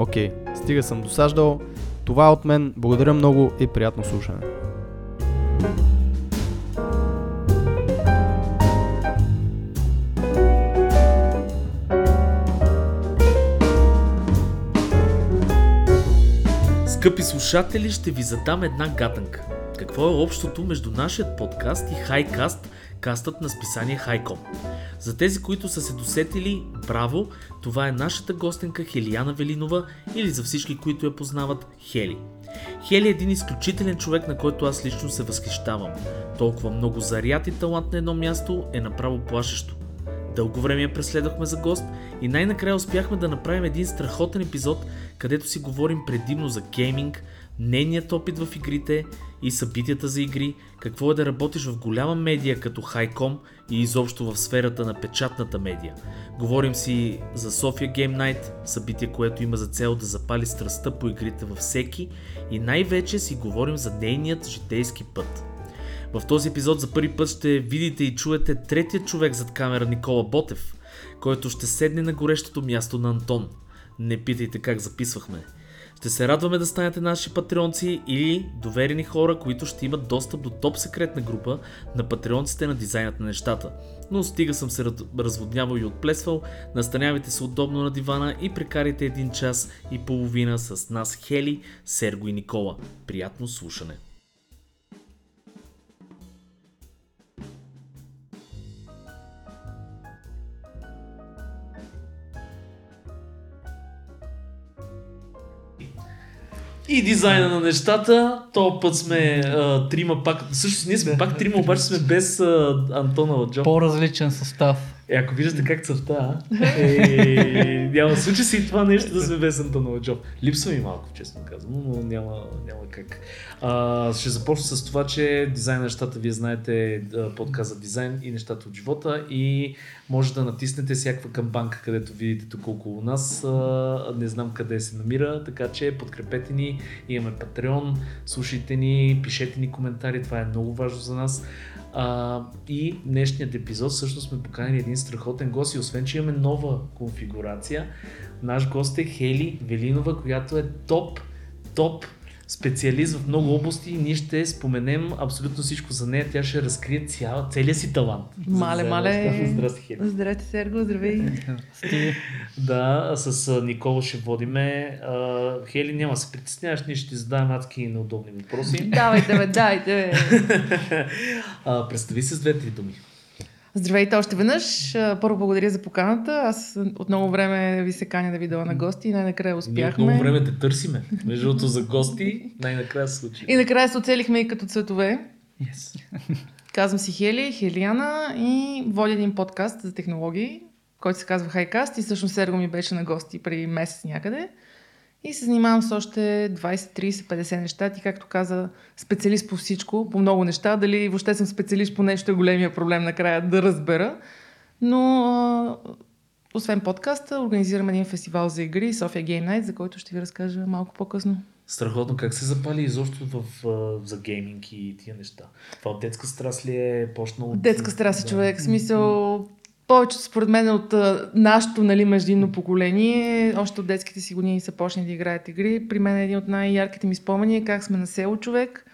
Окей, стига съм досаждал. Това е от мен. Благодаря много и приятно слушане. Скъпи слушатели, ще ви задам една гатанка. Какво е общото между нашият подкаст и Хайкаст, кастът на списание Хайком? За тези, които са се досетили, браво, това е нашата гостенка Хелияна Велинова или за всички, които я познават, Хели. Хели е един изключителен човек, на който аз лично се възхищавам. Толкова много заряд и талант на едно място е направо плашещо. Дълго време я преследвахме за гост и най-накрая успяхме да направим един страхотен епизод, където си говорим предимно за гейминг, нейният опит в игрите и събитията за игри, какво е да работиш в голяма медия като Хайком и изобщо в сферата на печатната медия. Говорим си за София Game Night, събитие, което има за цел да запали страстта по игрите във всеки и най-вече си говорим за нейният житейски път. В този епизод за първи път ще видите и чуете третия човек зад камера Никола Ботев, който ще седне на горещото място на Антон. Не питайте как записвахме. Ще се радваме да станете наши патреонци или доверени хора, които ще имат достъп до топ секретна група на патреонците на дизайнът на нещата. Но стига съм се раз- разводнявал и отплесвал, настанявайте се удобно на дивана и прекарайте един час и половина с нас Хели, Серго и Никола. Приятно слушане! И дизайна на нещата. То път сме а, трима пак. Също ние сме пак трима, обаче сме без а, Антона Ладжо. По-различен състав. Е, ако виждате как цъфта? Е, няма случи се и това нещо да сме без Антона Ладжо. Липсва ми малко, честно казвам, но няма, няма как. А, ще започна с това, че дизайн на нещата, вие знаете а, подкаст за дизайн и нещата от живота и може да натиснете всякаква камбанка, където видите тук около нас. А, не знам къде се намира, така че подкрепете ни, имаме Patreon, слушайте ни, пишете ни коментари, това е много важно за нас. А, и днешният епизод всъщност сме поканили един страхотен гост и освен, че имаме нова конфигурация, наш гост е Хели Велинова, която е топ, топ специалист в много области и ние ще споменем абсолютно всичко за нея. Тя ще разкрие цял, целият си талант. Мале, мале. Здрасти, Хели. Здрасти, Серго, здравей. Да, с Никола ще водиме. Хели, няма се притесняваш, ние ще ти задаваме адски неудобни въпроси. Давайте, бе, дайте, бе. представи се с две-три думи. Здравейте още веднъж. Първо благодаря за поканата. Аз от много време ви се каня да ви дала на гости и най-накрая Ние от успяхме. много време те търсиме. Между другото за гости, най-накрая се случи. И накрая се оцелихме и като цветове. Yes. Казвам си Хели, Хелиана и водя един подкаст за технологии, който се казва Хайкаст и всъщност Серго ми беше на гости преди месец някъде. И се занимавам с още 20, 30, 50 неща. Ти, както каза, специалист по всичко, по много неща. Дали въобще съм специалист по нещо е големия проблем накрая да разбера. Но освен подкаста, организирам един фестивал за игри, София Game Night, за който ще ви разкажа малко по-късно. Страхотно как се запали изобщо в, а, за гейминг и тия неща. Това от детска страст ли е почнало? Детска страст е Да. човек. В смисъл, повечето според мен от а, нашето нали, междинно поколение, още от детските си години са почнали да играят игри. При мен е един от най-ярките ми спомени е как сме на село човек.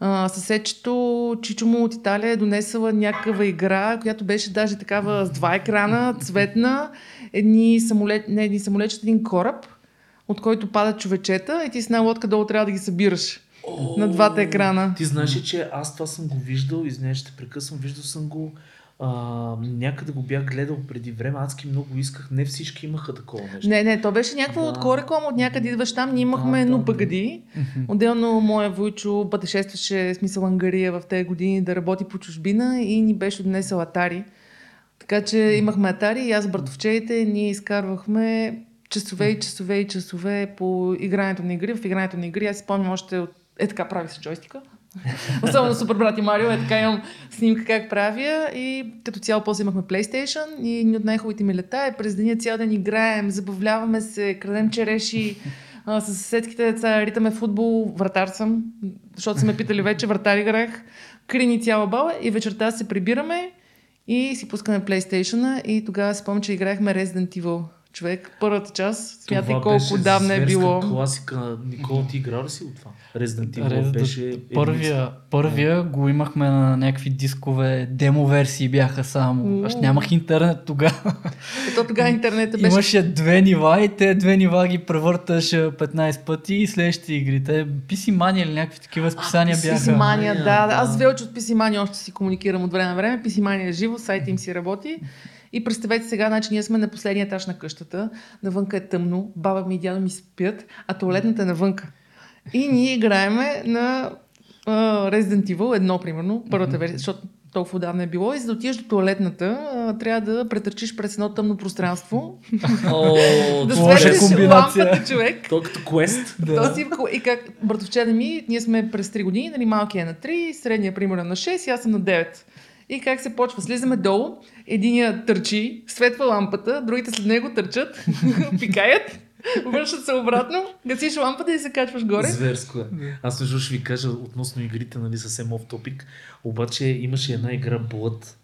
А, съседчето, Чичо му от Италия е донесла някаква игра, която беше даже такава с два екрана, цветна, едни самолет, не едни самолетчета, един кораб, от който падат човечета и ти с една лодка долу трябва да ги събираш. О, на двата екрана. Ти знаеш че аз това съм го виждал, извинявай, ще прекъсвам, виждал съм го а, някъде го бях гледал преди време, адски много исках, не всички имаха такова нещо. Не, не, то беше някаква Да. да. от реклама от някъде идваш там. Ние имахме Да, да, да, но пъгади. Отделно моя Войчо пътешестваше смисъл Ангария в тези години да работи по чужбина и ни беше отнесъл Атари. Така че имахме Атари и аз братовчеите ние изкарвахме часове и часове и часове по игрането на игри. В игрането на игри аз спомням още от... Е така прави с джойстика. Особено Супер брат и Марио, е така имам снимка как правя и като цяло после имахме PlayStation и един от най-хубавите ми лета е през деня цял ден играем, забавляваме се, крадем череши, а, с съседските деца, ритаме футбол, вратар съм, защото са ме питали вече, вратар играх, крини цяла баба и вечерта се прибираме и си пускаме PlayStation и тогава си спомням, че играехме Resident Evil. Човек, първата част, смятай колко давна е било. класика. Никола, ти играл ли си от това? Resident Evil Resident- беше... Първия, първия го имахме на някакви дискове, демо версии бяха само. Аз Уу. нямах интернет тогава. Ето тогава интернетът беше Имаше две нива и те две нива ги превърташ а, 15 пъти и следващите игри. Те PC Mania или някакви такива списания бяха. PC Mania, Mania, да. да. Аз с Велчо от PC Mania още си комуникирам от време на време. PC Mania е живо, сайт им си работи. И представете сега, значи ние сме на последния етаж на къщата, навънка е тъмно, баба ми и дядо ми спят, а туалетната е навънка. И ние играеме на uh, Resident Evil, едно примерно, първата версия, защото толкова отдавна е било. И за да отидеш до туалетната, а, трябва да претърчиш през едно тъмно пространство, О, да светиш лампата, човек. То като квест. Да. То си, и как братовчета ми, ние сме през 3 години, нали, малкият е на 3, средния примерно е на 6 и аз съм на 9. И как се почва? Слизаме долу, единия търчи, светва лампата, другите след него търчат, пикаят, вършат се обратно, гасиш лампата и се качваш горе. Зверско е. Аз другото ще ви кажа относно игрите, нали, съвсем оф топик. Обаче имаше една игра Blood.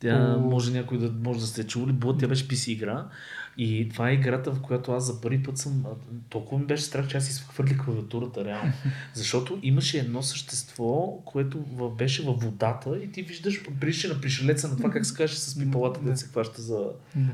Тя може някой да може да сте чули. Blood, тя беше PC игра. И това е играта, в която аз за първи път съм... Толкова ми беше страх, че аз изхвърлих клавиатурата, реално. Защото имаше едно същество, което в, беше във водата и ти виждаш, прилича на пришелеца на това, как се каже с пипалата, да се хваща за...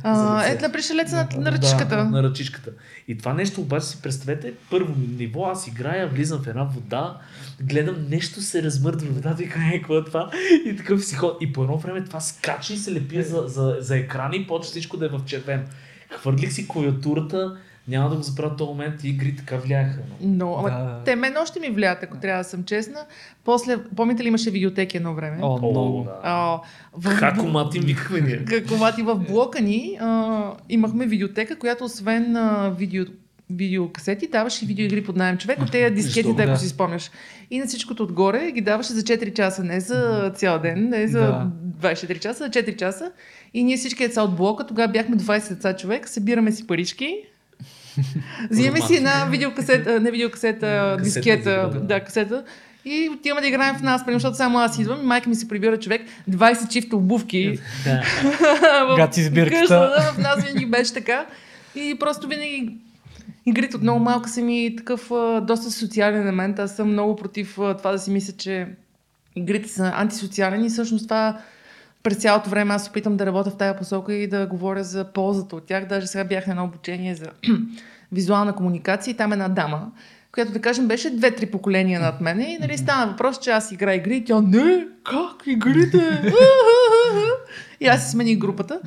А, за е, на пришелеца на, на ръчичката. Да, на ръчичката. И това нещо обаче си представете, първо ниво, аз играя, влизам в една вода, гледам нещо се размърдва в водата и кажа, какво е това? И такъв си ход. И по едно време това скача и се лепи за, за, за екрани и почва всичко да е в червен. Хвърлих си клавиатурата, няма да го забравя този момент и игри така влияха. Но, ама, Да. те мен още ми влият, ако трябва да съм честна. После, помните ли имаше видеотеки едно време? О, много. да. А, в, Хакомат им викахме ние. Какомати в блока ни а, имахме видеотека, която освен а, видео, видеокасети, даваше видеоигри под найем човек от тези дискетите, Да. ако си спомняш. И на всичкото отгоре ги даваше за 4 часа, не за цял ден, не за Да. 24 часа, за 4 часа. И ние всички деца от блока, тогава бяхме 20 деца човек, събираме си парички, взимаме си една видеокасета, не видеокасета, Касета, дискета, да. да, касета. И отиваме да играем в нас, примерно, защото само аз идвам и майка ми се прибира човек, 20 чифта обувки. Да. в Гати сбирката. къщата, в нас винаги беше така. И просто винаги игрите от много малка са ми такъв доста социален елемент. Аз съм много против това да си мисля, че игрите са антисоциални. И всъщност това през цялото време аз опитам да работя в тази посока и да говоря за ползата от тях. Даже сега бях на едно обучение за визуална комуникация и там една дама, която да кажем беше две-три поколения над мене и нали стана въпрос, че аз игра игри и тя не, как игрите? и аз си смених групата.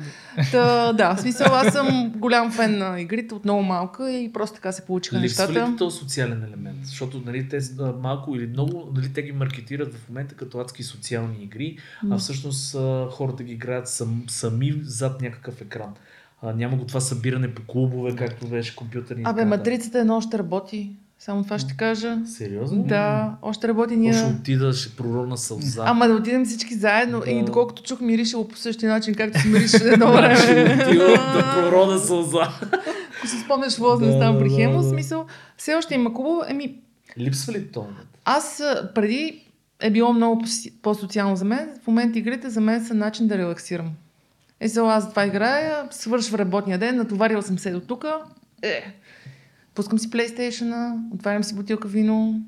Та, да, в смисъл аз съм голям фен на игрите от много малка и просто така се получиха Липсва ли нещата. ти този социален елемент? Защото нали, те малко или много, нали, те ги маркетират в момента като адски социални игри, а всъщност хората ги играят сам, сами зад някакъв екран. А, няма го това събиране по клубове, както беше компютърни. Абе, матрицата едно още работи. Само това ще кажа. Сериозно? Да, още работи Ние... Ще отида, ще пророна сълза. Ама да отидем всички заедно. Да. И доколкото чух, миришело по същия начин, както си мирише едно време. Ще отида да пророна сълза. Ако си спомняш возраст Да, там при да, Хемо, да. смисъл, все още има хубаво. Еми, Липсва ли това? аз преди е било много по- по-социално за мен. В момента игрите за мен са начин да релаксирам. Е, сега аз това играя, свършва работния ден, натоварила съм се до тук. Е, пускам си PlayStation, отварям си бутилка вино,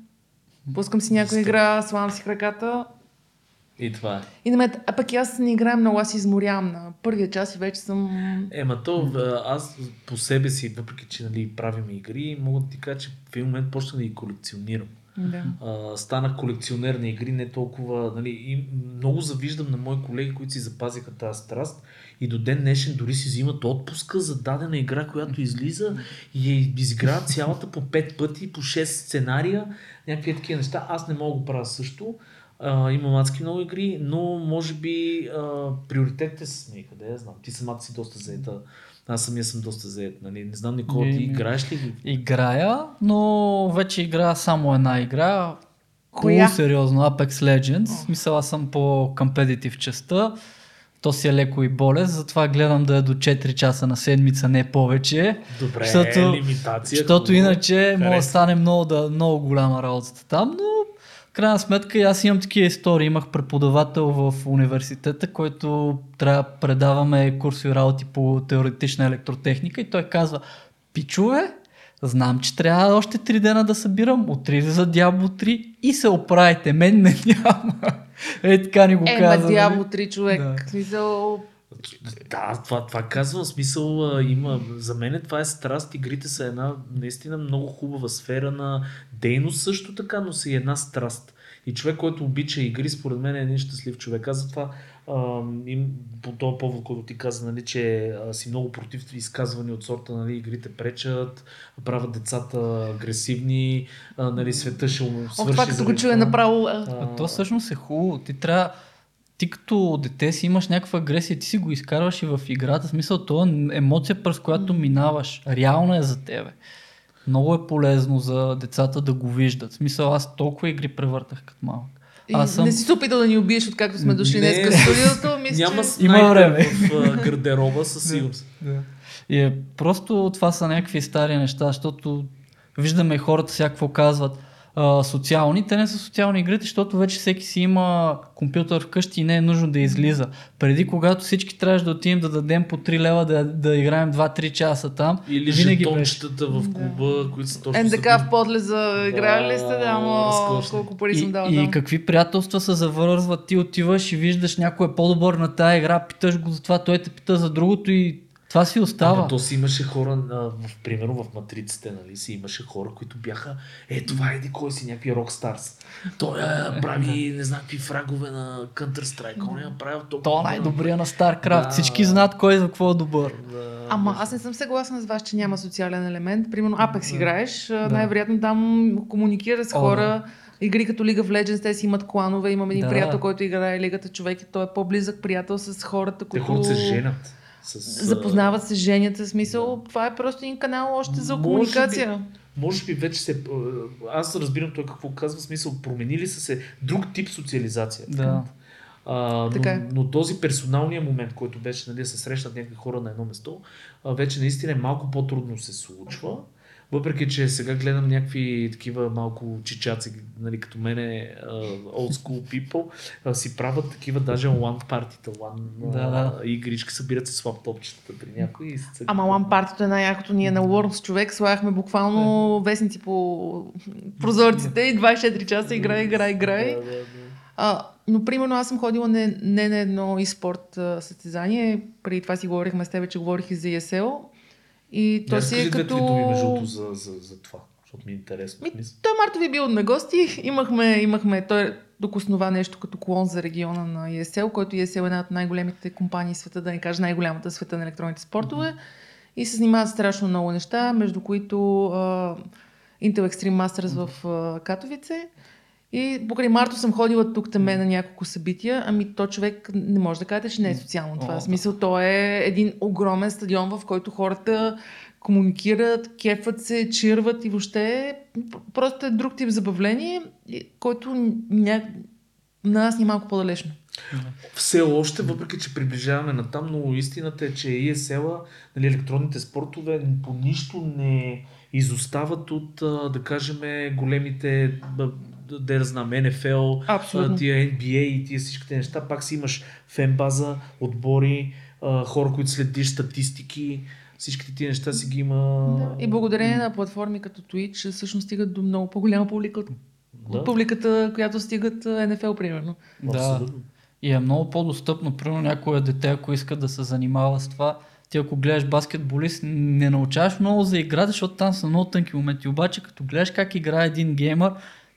пускам си някоя игра, слагам си краката. И това е. И на мен, а пък и аз не играя много, аз изморявам на първия час и вече съм... Ема то, аз по себе си, въпреки че нали, правим игри, мога да ти кажа, че в един момент почнах да ги колекционирам. Да. А, станах колекционер на игри, не толкова. Нали, и много завиждам на мои колеги, които си запазиха тази страст и до ден днешен дори си взимат отпуска за дадена игра, която излиза и я изиграват цялата по 5 пъти, по 6 сценария, някакви такива неща. Аз не мога да правя също. А, имам адски много игри, но може би а, приоритетите са ми, я знам. Ти самата си доста заета. Аз самия съм доста заед. Нали? Не знам, Никола, ти играеш ли? Играя, но вече играя само една игра. Коя? По-сериозно Apex Legends. В Смисъл, аз съм по-компетитив частта. То си е леко и болест, затова гледам да е до 4 часа на седмица, не повече. Добре, Защото- лимитация. Защото хубаво. иначе може да стане много, да, много голяма работата там, но крайна сметка и аз имам такива истории. Имах преподавател в университета, който трябва да предаваме курсови работи по теоретична електротехника и той казва, пичове, знам, че трябва още три дена да събирам, утре за Diablo 3 и се оправите, мен не няма. Е, така ни го Е, ма нали? дявол, три човек. Да. Смисъл, Да, това, това казвам. Смисъл а, има. За мен това е страст. Игрите са една наистина много хубава сфера на дейност също така, но са и една страст. И човек, който обича игри, според мен е един щастлив човек. Аз затова им, по този повод, който ти каза, нали, че а, си много против изказвани от сорта, нали, игрите пречат, правят децата агресивни, а, нали, света ще му О, свърши. това като го чуя направо. а, А, А то всъщност е хубаво. Ти трябва. Ти като дете си имаш някаква агресия, ти си го изкарваш и в играта. В смисъл, то е емоция, през която минаваш. Реално е за тебе. Много е полезно за децата да го виждат. В смисъл, аз толкова игри превъртах като малък. Аз съм... Не си се опитал да ни убиеш, откакто сме дошли Не. днес в студиото. Мисля, Няма че... Има време. в а, гардероба със сигурност. И е, просто това са някакви стари неща, защото виждаме хората всякакво казват а, социални. Те не са социални игрите, защото вече всеки си има компютър вкъщи и не е нужно да излиза. Преди, когато всички трябваше да отидем да дадем по 3 лева да, да играем 2-3 часа там, Или винаги беше. жетончетата в клуба, които са точно НДК за- в подлеза играли ли сте? Да, ама колко пари съм И, дала и там. какви приятелства се завързват, ти отиваш и виждаш някой е по-добър на тая игра, питаш го за това, той те пита за другото и това си остава. Ама то си имаше хора, а, в, примерно в матриците, нали, си имаше хора, които бяха, е, това е кой си, някакви рокстарс. Той а, прави, не знам какви фрагове на Counter-Strike, он е правил толкова. То е най-добрия на StarCraft. Да. Всички знаят кой за какво е добър. Да, Ама аз не съм съгласна с вас, че няма социален елемент. Примерно Apex играеш, а, най-вероятно там комуникира с О, хора. Игри като League of Legends, те си имат кланове. Имам един Да. приятел, който играе Лигата човек и той е по-близък приятел с хората, Те които хората се женят. С, запознават се, женят се. Смисъл, това е просто един канал още за Може комуникация. Може би вече се... Аз разбирам той какво казва, смисъл, променили са се друг тип социализация. Да. А, Така е. но, но този персоналния момент, който беше нали, да се срещнат някакви хора на едно место, вече наистина е малко по-трудно се случва. Въпреки, че сега гледам някакви такива малко чичаци, нали, като мене, uh, old school people, а, си правят такива даже one партита, one Да, а, да. игрички, събират се с лаптопчетата при някой и се. Ама лан партито е най-якото. Ние на Worms човек слагахме буквално вестници по прозорците и 24 часа играй, играй, играй. Да, да, да. А, но примерно аз съм ходила не, не на едно e-спорт а, състезание. Преди това си говорихме с тебе, че говорих и за ESL. И то Я си е като... между другото за, за, за това, защото ми е интересно. Ми, Мисля. той Марто ви бил на гости. Имахме, имахме той тук основа нещо като клон за региона на ESL, който ESL е една от най-големите компании в света, да не кажа най-голямата в света на електронните спортове. И се занимават страшно много неща, между които а, Intel Extreme Masters в а, Катовице. И покрай Марто съм ходила тук там на няколко събития. Ами то човек не може да кажете, че не е социално това. О, В смисъл, то е един огромен стадион, в който хората комуникират, кефът се, чирват и въобще просто е друг тип забавление, който ня... на нас ни е малко по-далечно. Все още, въпреки че приближаваме на там, но истината е, че ESL, нали, електронните спортове по нищо не изостават от, да кажем, големите, да знам, NFL, Абсолютно. тия NBA и тия всичките неща. Пак си имаш фенбаза, отбори, хора, които следиш статистики, всичките тия неща си ги има. Да. И благодарение на платформи като Twitch, всъщност стигат до много по-голяма публика от, Да. от публиката, която стигат NFL, примерно. Да. Абсолютно. И е много по-достъпно. Примерно някое дете, ако иска да се занимава с това, ти ако гледаш баскетболист, не научаваш много за играта, защото там са много тънки моменти. Обаче, като гледаш как играе един геймър,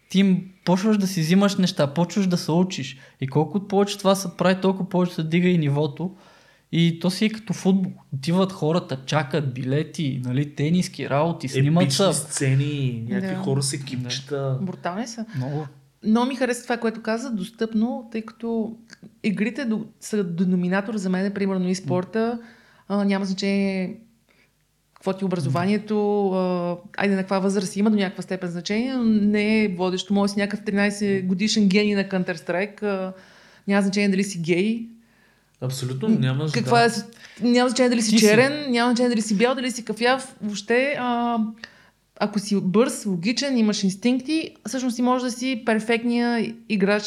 ти им почваш да си взимаш неща, почваш да се учиш. И колкото повече това се прави, толкова повече се дига и нивото. И то си е като футбол. Отиват хората, чакат билети, нали, тениски, работи, снимат се. сцени, някакви Да. хора с екипчета. Брутални са. Много. Много ми хареса това, което каза, достъпно, тъй като игрите до, са деноминатор за мен, примерно и спорта. А, няма значение какво ти е образованието, а, айде на каква възраст има до някаква степен значение, но не е водещо. Може да си някакъв 13 годишен гений на Counter-Strike, а, няма значение дали си гей, Абсолютно няма. каква е, няма значение дали си Ти си. черен, няма значение дали си бял, дали си кафяв. Въобще, а, ако си бърз, логичен, имаш инстинкти, всъщност ти можеш да си перфектния играч.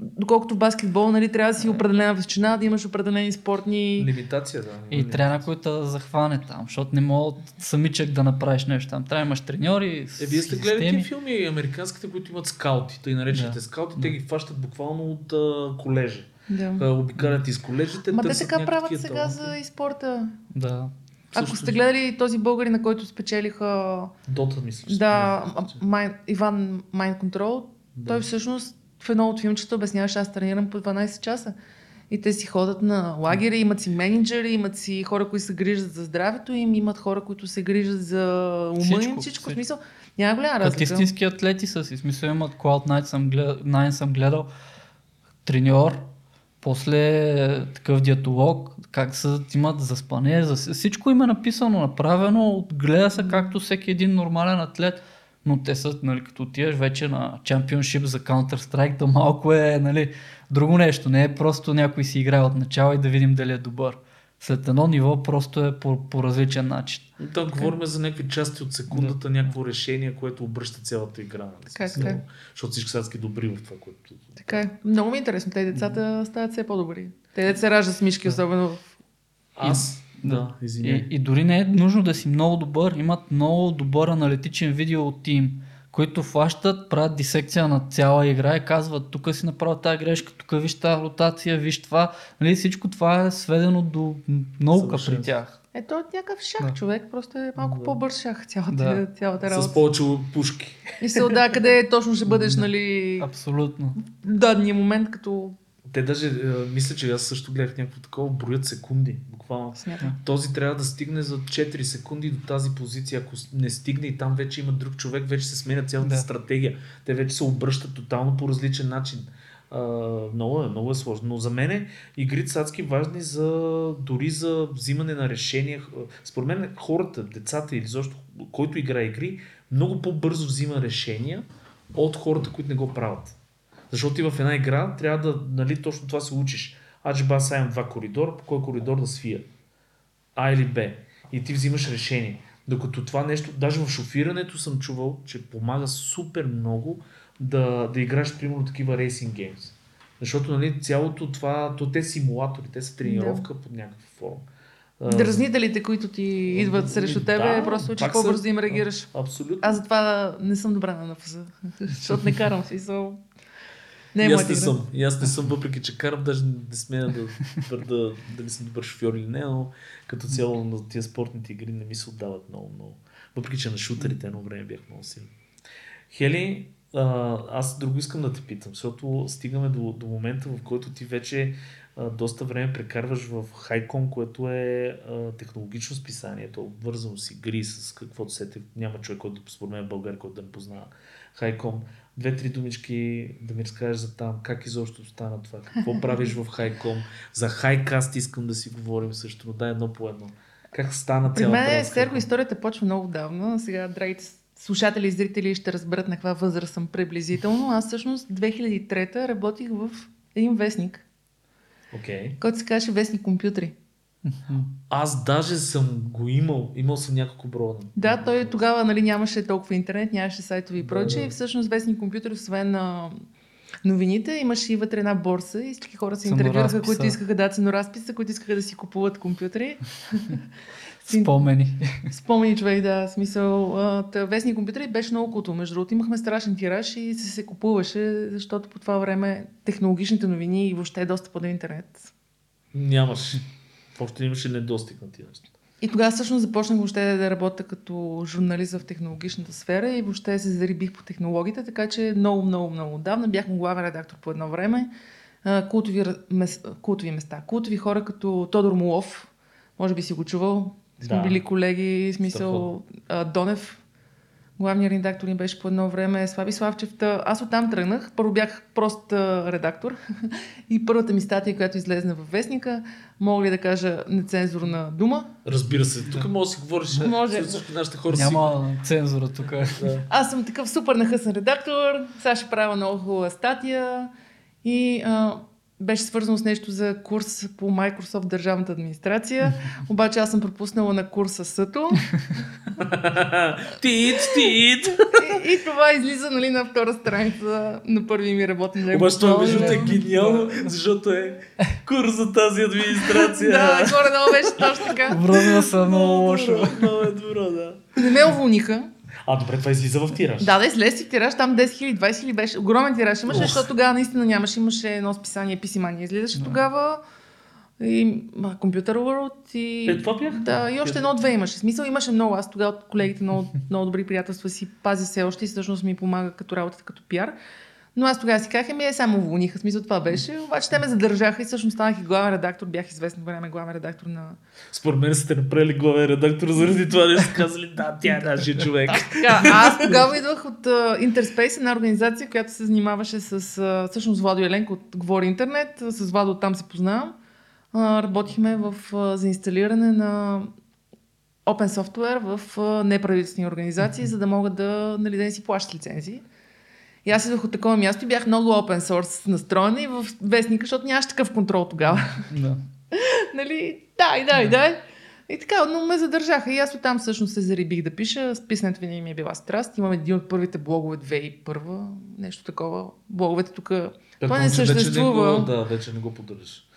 Доколкото в баскетбол, нали, трябва да си определена височина, да имаш определени спортни... Лимитация, да. И трябва някой да захване там, защото не мога самичък да направиш нещо там. Трябва да имаш треньори, Е, вие сте гледали тези филми, американските, които имат скаути, тъй наречените Да. скаути, те ги фащат буквално от а, колежа. Да. А, обикалят из колежите, Ма те така правят сега за таланти. и спорта. Да. Ако Също сте гледали този българин, на който спечелиха Дота, мисля. да. Майн, Иван Control, Да. той всъщност в едно от филмчета обясняваше, аз тренирам по 12 часа. И те си ходят на лагери, имат си менеджери, имат си хора, които се грижат за здравето им, имат хора, които се грижат за ума Всичко, им, всичко. всичко. В смисъл, няма голяма Като разлика. истински атлети са си. Смисъл имат Cloud Nine съм, гледал, Nine съм гледал треньор, после такъв диетолог, как се имат за спане, за всичко им е написано, направено, гледа се както всеки един нормален атлет, но те са, нали, като отидеш вече на чемпионшип за Counter-Strike, да малко е, нали, друго нещо, не е просто някой си играе от начало и да видим дали е добър. След едно ниво просто е по, по различен начин. Да, говорим за някакви части от секундата, някакво решение, което обръща цялата игра. нали? Така е, така е. Защото всички са добри в това, което... Така е. Много ми е интересно. Те децата стават все по-добри. Те деца се раждат с мишки, особено в... Аз? Да, извинявай. И, и дори не е нужно да си много добър. Имат много добър аналитичен видео тим, които фащат, правят дисекция на цяла игра и казват, тук си направил тази грешка, тук виж тази ротация, виж това. Нали, всичко това е сведено до наука при Съвършенство. тях. Ето от някакъв шах Да. човек, просто е малко Да. по-бърз шах цялата, Да. цялата работа. С повече пушки. И се отда къде точно ще бъдеш, нали, Абсолютно. в дадения момент, като Те даже, е, мисля, че аз също гледах някакво такова, броят секунди, буквално. смятам. Този трябва да стигне за 4 секунди до тази позиция. Ако не стигне и там вече има друг човек, вече се сменя цялата Да. стратегия. Те вече се обръщат тотално по различен начин. А, много е, много е сложно. Но за мен игрите са адски важни за, дори за взимане на решения. Според мен хората, децата или защо, който играе игри, много по-бързо взима решения от хората, които не го правят. Защото ти в една игра трябва да, нали, точно това се учиш. Аз ба сега имам два коридора, по кой коридор да свия. А или Б. И ти взимаш решение. Докато това нещо, даже в шофирането съм чувал, че помага супер много да, да играеш, примерно, такива рейсинг геймс. Защото, нали, цялото това, то те симулатори, те са тренировка под някаква форма. Дразнителите, които ти идват срещу тебе, да, просто пак по-бързо са- да им реагираш. Абсолютно. Аз затова не съм добра на НФЗ, защото не карам смисъл. Не и аз не съм. И аз не съм, въпреки че карам, даже не смея да твърда дали съм добър шофьор или не, но като цяло на тия спортните игри не ми се отдават много, много. Въпреки че на шутерите едно време бях много силен. Хели, аз друго искам да те питам, защото стигаме до, до момента, в който ти вече доста време прекарваш в Хайкон, което е технологично списание, то е обвързано с игри, с каквото сете. Няма човек, който според мен в България, който да не познава Хайком. Две-три думички да ми разкажеш за там, как изобщо стана това, какво правиш в Хайком. За Хайкаст искам да си говорим също, но дай едно по едно. Как стана При цялата мен работа? Серго историята почва много давно. Сега, драгите слушатели и зрители ще разберат на каква възраст съм приблизително. Аз всъщност 2003 работих в един вестник, Окей. който се казваше Вестник компютри. Аз даже съм го имал. Имал съм няколко броя. Да, той тогава нали, нямаше толкова интернет, нямаше сайтове и Да, прочее. да. И всъщност Вестник компютър, освен на новините, имаше и вътре една борса и всички хора се интервюраха, които искаха да ценоразписа, които искаха да си купуват компютри. Спомени. Спомени човек, да, смисъл. а, Та, вестник компютъри беше много култо. Между другото, имахме страшен тираж и се, се купуваше, защото по това време технологичните новини и въобще достъпа до интернет. Нямаше. Въобще имаше недостиг на тия неща. И тогава всъщност започнах въобще да работя като журналист в технологичната сфера и въобще се зарибих по технологиите, така че много, много, много отдавна бях главен редактор по едно време. Култови, култови места. Култови хора като Тодор Молов, може би си го чувал. Сме Да. били колеги, смисъл а, Донев, главният редактор ни беше по едно време, Слави Славчев. Та, аз оттам тръгнах. Първо бях прост а, редактор и първата ми статия, която излезна във вестника, мога ли да кажа нецензурна дума, Разбира се, тук може да си говориш. Може. Всички нашите хора си... Няма цензура тук. Да. Аз съм такъв супер нахъсан редактор, сега ще правя много хубава статия и а, беше свързано с нещо за курс по Microsoft държавната администрация, обаче аз съм пропуснала на курса СъТО тит, тит! и, и това излиза нали, на втора страница на първи ми работен ден. Обаче това другото е Да. гениално, защото е курс за тази администрация. Да, горе-долу беше точно така. Връзва се много лошо. Много е добро, да. Не ме уволниха. А, добре, това излиза в тираж. Да, да, излез си тираж, там 10 000, 20 000 беше. Огромен тираж имаше, Ох. защото тогава наистина нямаше. Имаше едно списание Писимания. Излизаше Да. тогава. И Computer World и... Е, това бях. Да, и още едно-две имаше. Смисъл имаше много. Аз тогава от колегите много, много добри приятелства си пазя все още и всъщност ми помага като работата като пиар. Но аз тогава си казах, ми е само уволниха. Смисъл това беше. Обаче те ме задържаха и всъщност станах и главен редактор. Бях известно време главен редактор на... Според мен сте направили главен редактор заради това нещо. Казали, да, тя е нашия човек. Така, аз тогава идвах от uh, Interspace, една организация, която се занимаваше с uh, всъщност Владо Еленко от Говори Интернет. С Владо оттам се познавам. Uh, работихме в, uh, за инсталиране на open software в uh, неправителствени организации, за да могат да, нали, да не си плащат лицензии. И аз идвах от такова място и бях много open source настроена и в вестника, защото нямаше такъв контрол тогава. Да. нали, дай, дай, дай. И така, но ме задържаха. И аз оттам всъщност се зарибих да пиша. Писането винаги ми е била страст. Имам един от първите блогове 2001, нещо такова. Блоговете тук. Това не Предполагам, че вече съществува. го- Да, вече не го поддържаш.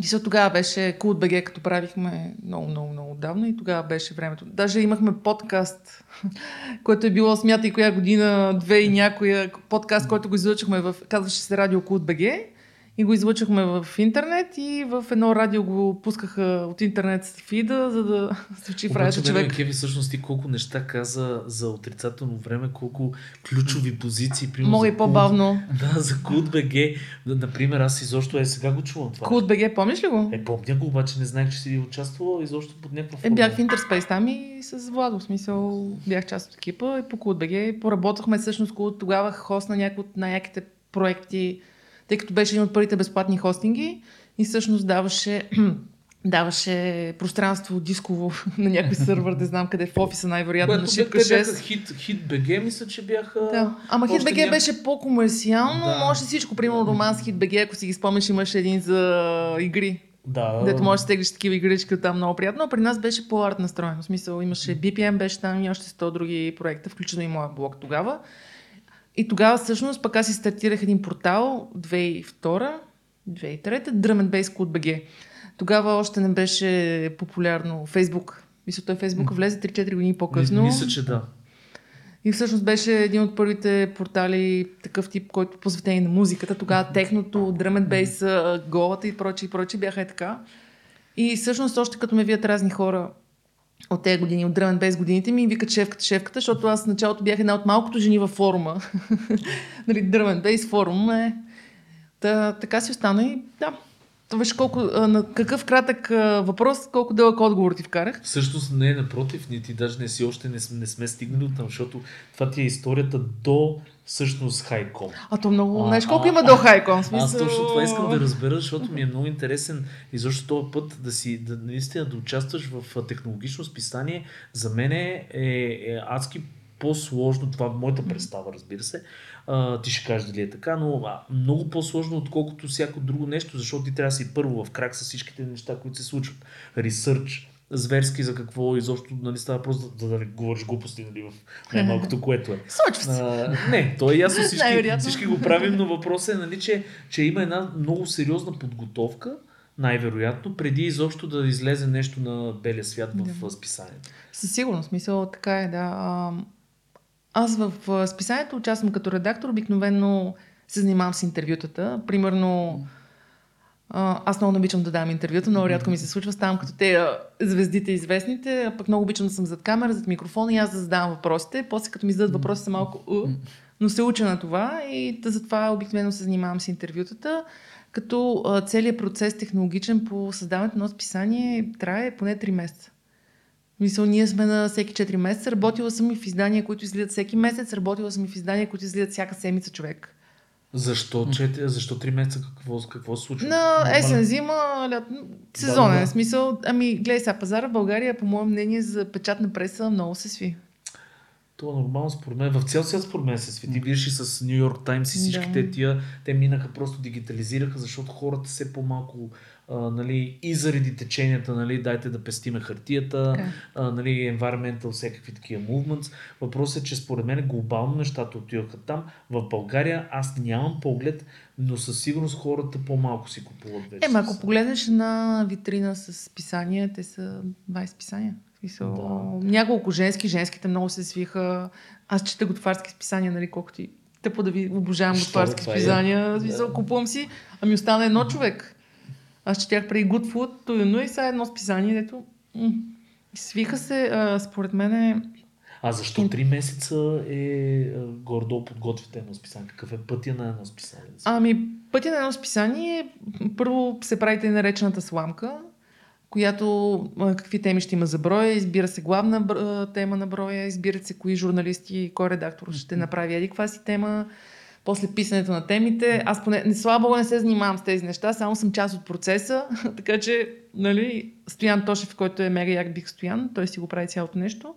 И след тогава беше Култ БГ, като правихме много, много, много отдавна и тогава беше времето. Даже имахме подкаст, който е било, смятай коя година, две и някоя, подкаст, който го излъчахме в, казваше се Радио Култ БГ и го излъчахме в интернет и в едно радио го пускаха от интернет с фида, за да звучи в радио Обаче, човек. Кеви, всъщност ти колко неща каза за отрицателно време, колко ключови позиции. Примерно, Мога и по-бавно. Да, за Култ БГ. Например, аз изобщо е сега го чувам това. Култ БГ, помниш ли го? Е, помня го, обаче не знаех, че си участвала изобщо под някаква Е, форма. бях в Интерспейс там и с Владо, в смисъл бях част от екипа и по Култ БГ поработахме всъщност Култ тогава хост на някои от най-яките проекти, тъй като беше един от първите безплатни хостинги и всъщност даваше даваше пространство дисково на някой сървър, не знам къде, в офиса най-вероятно на Шипка бяха 6. хит, хит БГ, мисля, че бяха... Да. Ама Още HitBG няма- беше по-комерциално, Да. може всичко, примерно романс HitBG, ако си ги спомняш, имаше един за игри. Да. Дето можеш да стеглиш такива игрички там много приятно, а при нас беше по-арт настроено. В смисъл имаше BPM, беше там и още 100 други проекта, включително и моя блог тогава. И тогава всъщност пък аз си стартирах един портал 2002 2003 Drum and Bass Code BG. Тогава още не беше популярно Facebook. Мисля, той Facebook влезе 3-4 години по-късно. Мисля, че да. И всъщност беше един от първите портали, такъв тип, който посветени на музиката. Тогава техното, and bass, голата и прочие, и прочие бяха и така. И всъщност още като ме вият разни хора от тези години, от and bass годините ми, викат шефката, шефката, защото аз в началото бях една от малкото жени във форума. нали, and bass форум е. Та, така си остана и да. Беше колко, на какъв кратък въпрос, колко дълъг отговор ти вкарах. Всъщност не е напротив, ние ти даже не си още не, сме- не сме стигнали от там, защото това ти е историята до всъщност Хайком. А то много, А, знаеш колко а, има до хайкон? Аз точно това искам да разбера, защото ми е много интересен и защо този път да си, да наистина да участваш в технологично списание, за мен е, е, е адски по-сложно, това е моята представа, разбира се. А, ти ще кажеш дали е така, но а, много по-сложно, отколкото всяко друго нещо, защото ти трябва да си първо в крак с всичките неща, които се случват. Ресърч, зверски за какво изобщо нали, става просто да, да не говориш глупости нали, в най-малкото, което е. Случва се. А, не, то е ясно, всички, всички го правим, но въпросът е, нали, че, че има една много сериозна подготовка, най-вероятно, преди изобщо да излезе нещо на белия свят в Да. списанието. Със сигурност, смисъл така е, да. Аз в списанието участвам като редактор, обикновено се занимавам с интервютата. Примерно аз много не обичам да давам интервюта, много рядко ми се случва, ставам като те звездите известните, а пък много обичам да съм зад камера, зад микрофона и аз да задавам въпросите. После като ми зададат въпроси, съм малко у, но се уча на това и да, затова обикновено се занимавам с интервютата, като целият процес технологичен по създаването на списание трае поне 3 месеца. Мисъл, ние сме на всеки 4 месеца. Работила съм и в издания, които излизат всеки месец. Работила съм и в издания, които излизат всяка седмица човек. Защо, че, защо 3 месеца? Какво, какво се случва? На есен, зима, лят... сезонен Да, да. смисъл. Ами, гледай сега, пазара в България, по мое мнение, за печатна преса много се сви. Това е нормално според мен. В цял свят според мен се свети. Виж и с Нью Йорк Таймс и всичките Да. тия, те минаха, просто дигитализираха, защото хората все по-малко а, нали, и заради теченията, нали, дайте да пестиме хартията, Така. а, нали, environmental, всякакви такива movements. Въпросът е, че според мен глобално нещата отиваха там. В България аз нямам поглед, но със сигурност хората по-малко си купуват вече. Ема, ако погледнеш на витрина с писания, те са 20 писания. В Смисъл, Няколко женски, женските много се свиха. Аз чета готварски списания, нали, колкото и тъпо да ви обожавам готварски е? списания. В Да. Купувам си, ами остана едно човек. Аз четях преди Good Food, Тоюно и сега едно списание, дето м- свиха се, а, според мен е А защо 3 месеца е а, горе-долу подготвите едно списание? Какъв е пътя на едно списание? Ами, пътя на едно списание е, първо се правите наречената сламка, която какви теми ще има за броя, избира се главна тема на броя, избират се кои журналисти и кой редактор ще направи еди си тема, после писането на темите. Аз поне, не, слава богу, не се занимавам с тези неща, само съм част от процеса, така че, нали, Стоян Тошев, който е мега як бих Стоян, той си го прави цялото нещо.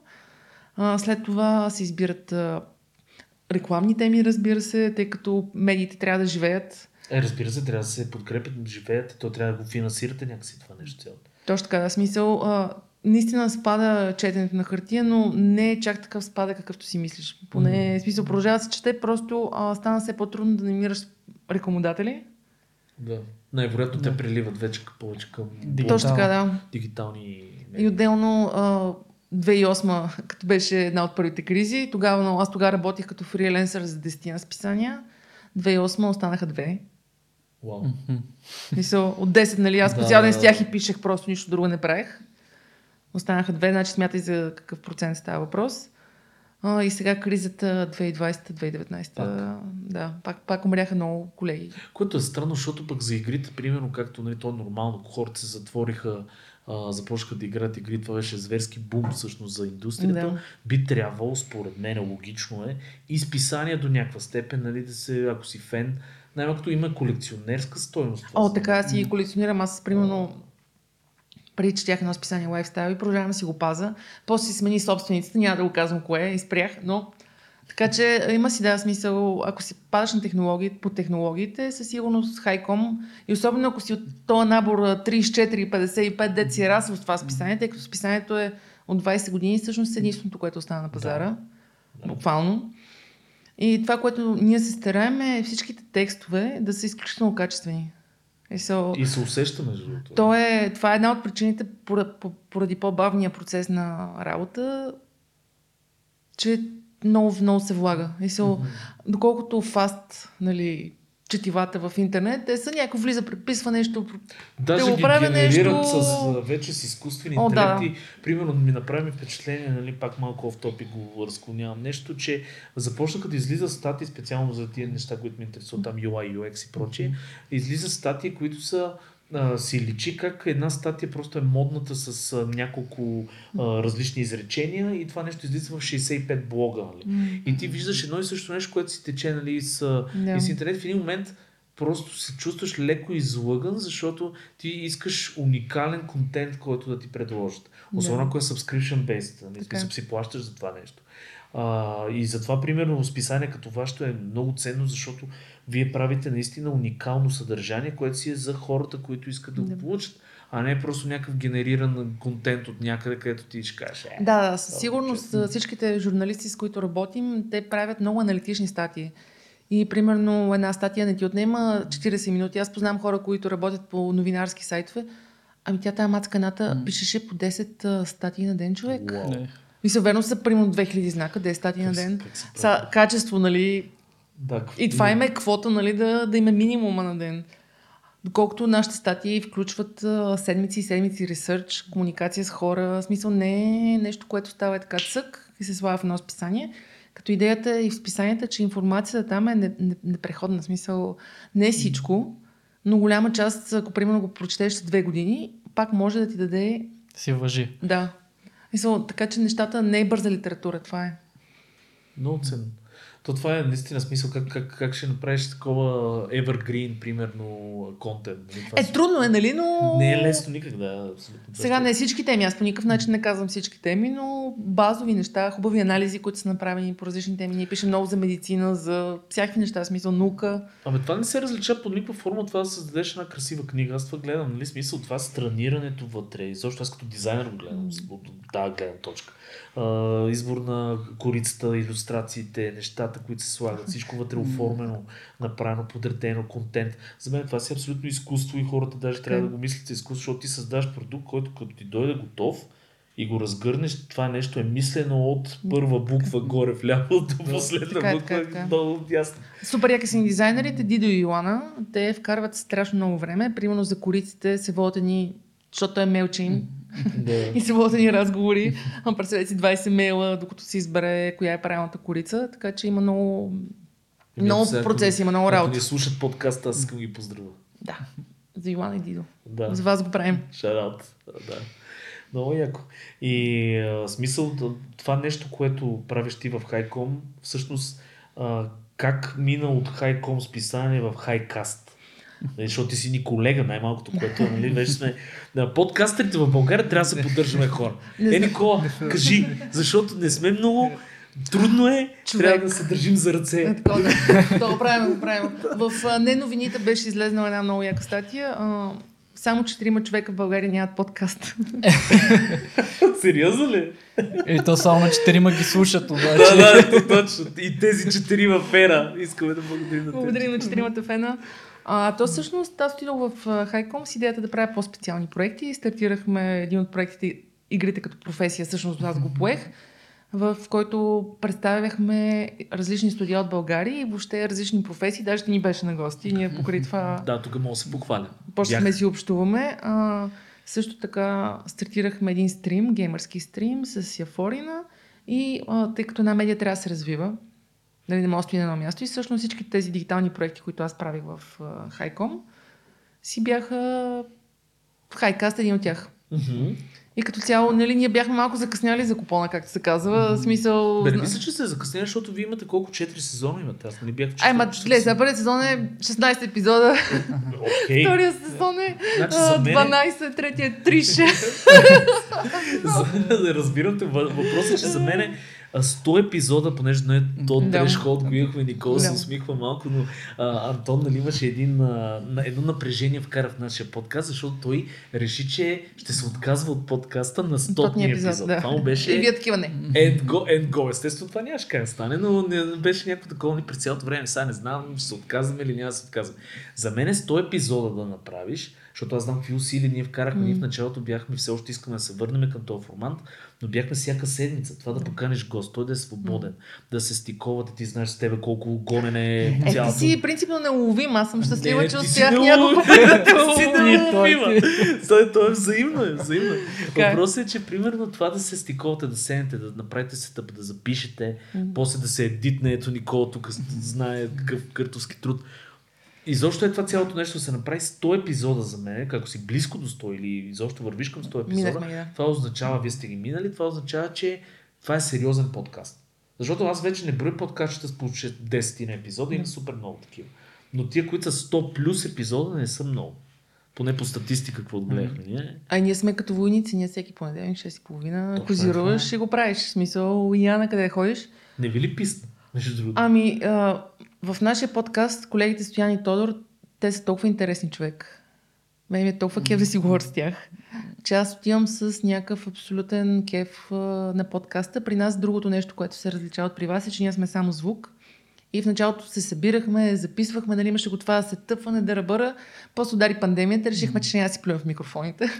А, след това се избират а, рекламни теми, разбира се, тъй като медиите трябва да живеят. Е, разбира се, трябва да се подкрепят, живеят, то трябва да го финансирате някакси това нещо цялото. Точно така, да, смисъл. А, наистина спада четенето на хартия, но не е чак такъв спада, какъвто си мислиш. Поне, mm. смисъл, продължава да се чете, просто а, стана все по-трудно да намираш рекламодатели. Да. Най-вероятно те преливат вече повече към Дигитално. Точно така, да. дигитални И отделно а, 2008, като беше една от първите кризи, тогава, но аз тогава работих като фриленсър за 10 на списания. 2008 останаха две. Вау. Мисъл, от 10, нали, аз Да, по цял ден да, с тях да. и пишех, просто нищо друго не правех. Останаха две, значи смятай за какъв процент става въпрос. А, и сега кризата 2020-2019. Пак. Да, пак, пак умряха много колеги. Което е странно, защото пък за игрите, примерно, както нали, то е нормално, хората се затвориха, а, започнаха да играят игри, това беше зверски бум всъщност за индустрията. Да. Би трябвало, според мен, логично е, и списания до някаква степен, нали, да се, ако си фен, най-малкото има колекционерска стойност. това О, така си колекционирам. Аз, примерно, преди четях едно списание Lifestyle и продължавам да си го паза. После си смени собствениците, няма да го казвам кое е, и спрях, но така че има си да смисъл, ако си падаш на технологии, по технологиите, със сигурност Хайком и особено ако си от този набор а, 34, 55, дет си е расъл с това списание, тъй като списанието е от 20 години, всъщност е единственото, което остана на пазара, Да. буквално. И това, което ние се стараем е всичките текстове да са изключително качествени. И са, И се усеща между другото. то е, това е една от причините поради, по-бавния процес на работа, че много, много се влага. И се, доколкото фаст, нали, четивата в интернет, те са някой влиза, преписва нещо. Даже да го генерират нещо- с, вече с изкуствени О, да. Примерно ми направи впечатление, нали, пак малко в топик го разклонявам нещо, че започнаха да излизат статии специално за тия неща, които ме интересуват, там UI, UX и прочие. Излизат статии, които са а, си личи как една статия просто е модната с а, няколко а, различни изречения и това нещо излиза в 65 блога. Нали? И ти виждаш едно и също нещо, което си тече нали, с, Да. и с интернет в един момент просто се чувстваш леко излъган, защото ти искаш уникален контент, който да ти предложат. Особено Да. ако е subscription based, нали? Така. смисъл си плащаш за това нещо. А, и затова, примерно, списание като вашето е много ценно, защото вие правите наистина уникално съдържание, което си е за хората, които искат да го получат, а не просто някакъв генериран контент от някъде, където ти ще кажеш. Е, Да, да, със това сигурност звучи. всичките журналисти, с които работим, те правят много аналитични статии. И примерно една статия не ти отнема 40 минути. Аз познавам хора, които работят по новинарски сайтове. Ами тя тази мацканата пишеше по 10 а, статии на ден човек. Не. Мисля, верно са примерно 2000 знака, 10 статии на ден. Са, качество, нали? Да, И това им е квота, нали, да, да има минимума на ден. Доколкото нашите статии включват а, седмици и седмици ресърч, комуникация с хора, в смисъл не е нещо, което става е така цък и се слага в едно списание. Като идеята и в списанията, че информацията там е не- не- непреходна, смисъл не е всичко, но голяма част, ако примерно го прочетеш след две години, пак може да ти даде, Си въжи. да. В Смисъл, така че нещата не е бърза литература, това е. Много ценно. То това е наистина смисъл как, как, как ще направиш такова evergreen, примерно, контент. Нали? Е, си- трудно е, нали, но... Не е лесно никак, да. Абсолютно. Сега не всички теми, аз по никакъв начин не казвам всички теми, но базови неща, хубави анализи, които са направени по различни теми. Ние пишем много за медицина, за всякакви неща, смисъл наука. Абе, това не се различа по никаква форма това да създадеш една красива книга. Аз това гледам, нали? Смисъл, това странирането вътре. И Защо аз като дизайнер го гледам от тази гледна точка. А, избор на корицата, иллюстрациите, нещата, които се слагат, всичко вътре оформено, направено, подредено, контент. За мен това си е абсолютно изкуство и хората даже трябва да го мислят за изкуство, защото ти създаваш продукт, който като ти дойде готов, и го разгърнеш, това нещо е мислено от първа буква горе вляво до последна Така е, буква така е, така е. долу дясно. Супер яки са ни дизайнерите, Дидо и Йоана. Те вкарват страшно много време. Примерно за кориците се водят едни, защото е мелчин. Да. И едни разговори. Представете си 20 мейла, докато се избере коя е правилната корица. Така че има много, много Сега, ако- процеси, има много Ако работа. ни слушат подкаста, аз искам ги поздравя. Да. За Йоана и Дидо. Да. За вас го правим. Шараут. Да. Много яко. И а, смисъл, това нещо, което правиш ти в Хайком, всъщност а, как мина от Хайком списание в Хайкаст? Нали, Защото ти си ни колега, най-малкото, което е, нали, вече сме... На подкастерите в България трябва да се поддържаме хора. Е, Никола, кажи, защото не сме много... Трудно е, Човек. трябва да се държим за ръце. Е, така, да. Да, го правим, го правим. В а, Не новините беше излезнала една много яка статия. А, само четирима човека в България нямат подкаст. Сериозно ли? И то само на четирима ги слушат обаче. Да, да, то- точно. И тези четири в ера. Искаме да благодарим на тези. Благодаря на четиримата фена. А, то всъщност аз отидох в Хайком с идеята да правя по-специални проекти. Стартирахме един от проектите Игрите като професия, всъщност аз го поех, в който представяхме различни студия от България и въобще различни професии. Даже ти ни беше на гости. Ние покрай това Да, тук мога да се похваля. почнахме си общуваме. А, също така стартирахме един стрим, геймърски стрим с Яфорина и а, тъй като една медия трябва да се развива, нали, не може да стои на едно място и всъщност всички тези дигитални проекти, които аз правих в Хайком, си бяха в Хайкаст един от тях. И като цяло, нали, ние бяхме малко закъсняли за купона, както се казва. В смисъл... Бе, не мисля, че се закъснели, защото вие имате колко 4 сезона имате. Аз не бях в Ай, ма, гледай, сега първият сезон е 16 епизода, Окей. втория сезон е Значи а, за мен, 12, третия е 36. за, да въпросът е, че за мен е а, 100 епизода, понеже не то Да. трешхолд го имахме, Никола се Да. усмихва малко, но а, Антон нали, имаше един, а, едно напрежение вкара в нашия подкаст, защото той реши, че ще се отказва от подкаста на 100 Стотния епизод. епизод, да. Това му беше... И вие такива не. End go, end go. Естествено, това нямаше как да стане, но не, беше някакво такова ни през цялото време. Сега не знам, ще се отказваме или няма да се отказваме. За мен е 100 епизода да направиш, защото аз знам какви усилия ние вкарахме. Ние в началото бяхме, все още искаме да се върнем към този формат, но бяхме всяка седмица. Това да поканиш гост, той да е свободен, да се стиковате, ти знаеш с тебе колко гонене е Е, ти цялото. си принципно неуловим. Аз съм щастлива, Не, че успях няколко пъти да те неуловима. Той, той е взаимно, е взаимно. Е. Въпросът е, че примерно това да се стиковате, да седнете, да направите сетъп, да запишете, после да се едитне, ето Никола тук знае какъв къртовски труд. Изобщо е това цялото нещо да се направи 100 епизода за мен, ако си близко до 100 или изобщо вървиш към 100 епизода, Минахме да. това означава, вие сте ги минали, това означава, че това е сериозен подкаст. Защото аз вече не броя подкастчета с по 10 на епизода, има супер много такива. Но тия, които са 100 плюс епизода, не са много. Поне по статистика, какво отгледахме ние. А ние сме като войници, ние всеки понеделник, 6.30, Точно козируваш и го правиш. В смисъл, и я на къде ходиш. Не ви ли писна? Между другото. Ами, а, в нашия подкаст колегите Стоян и Тодор, те са толкова интересни човек. Мен ми е толкова кеф да си говоря с тях, че аз отивам с някакъв абсолютен кеф на подкаста. При нас другото нещо, което се различава от при вас е, че ние сме само звук И в началото се събирахме, записвахме, нали имаше го това сетъпване, да ръбъра. После удари пандемията, решихме, че няма да си плюем в микрофоните.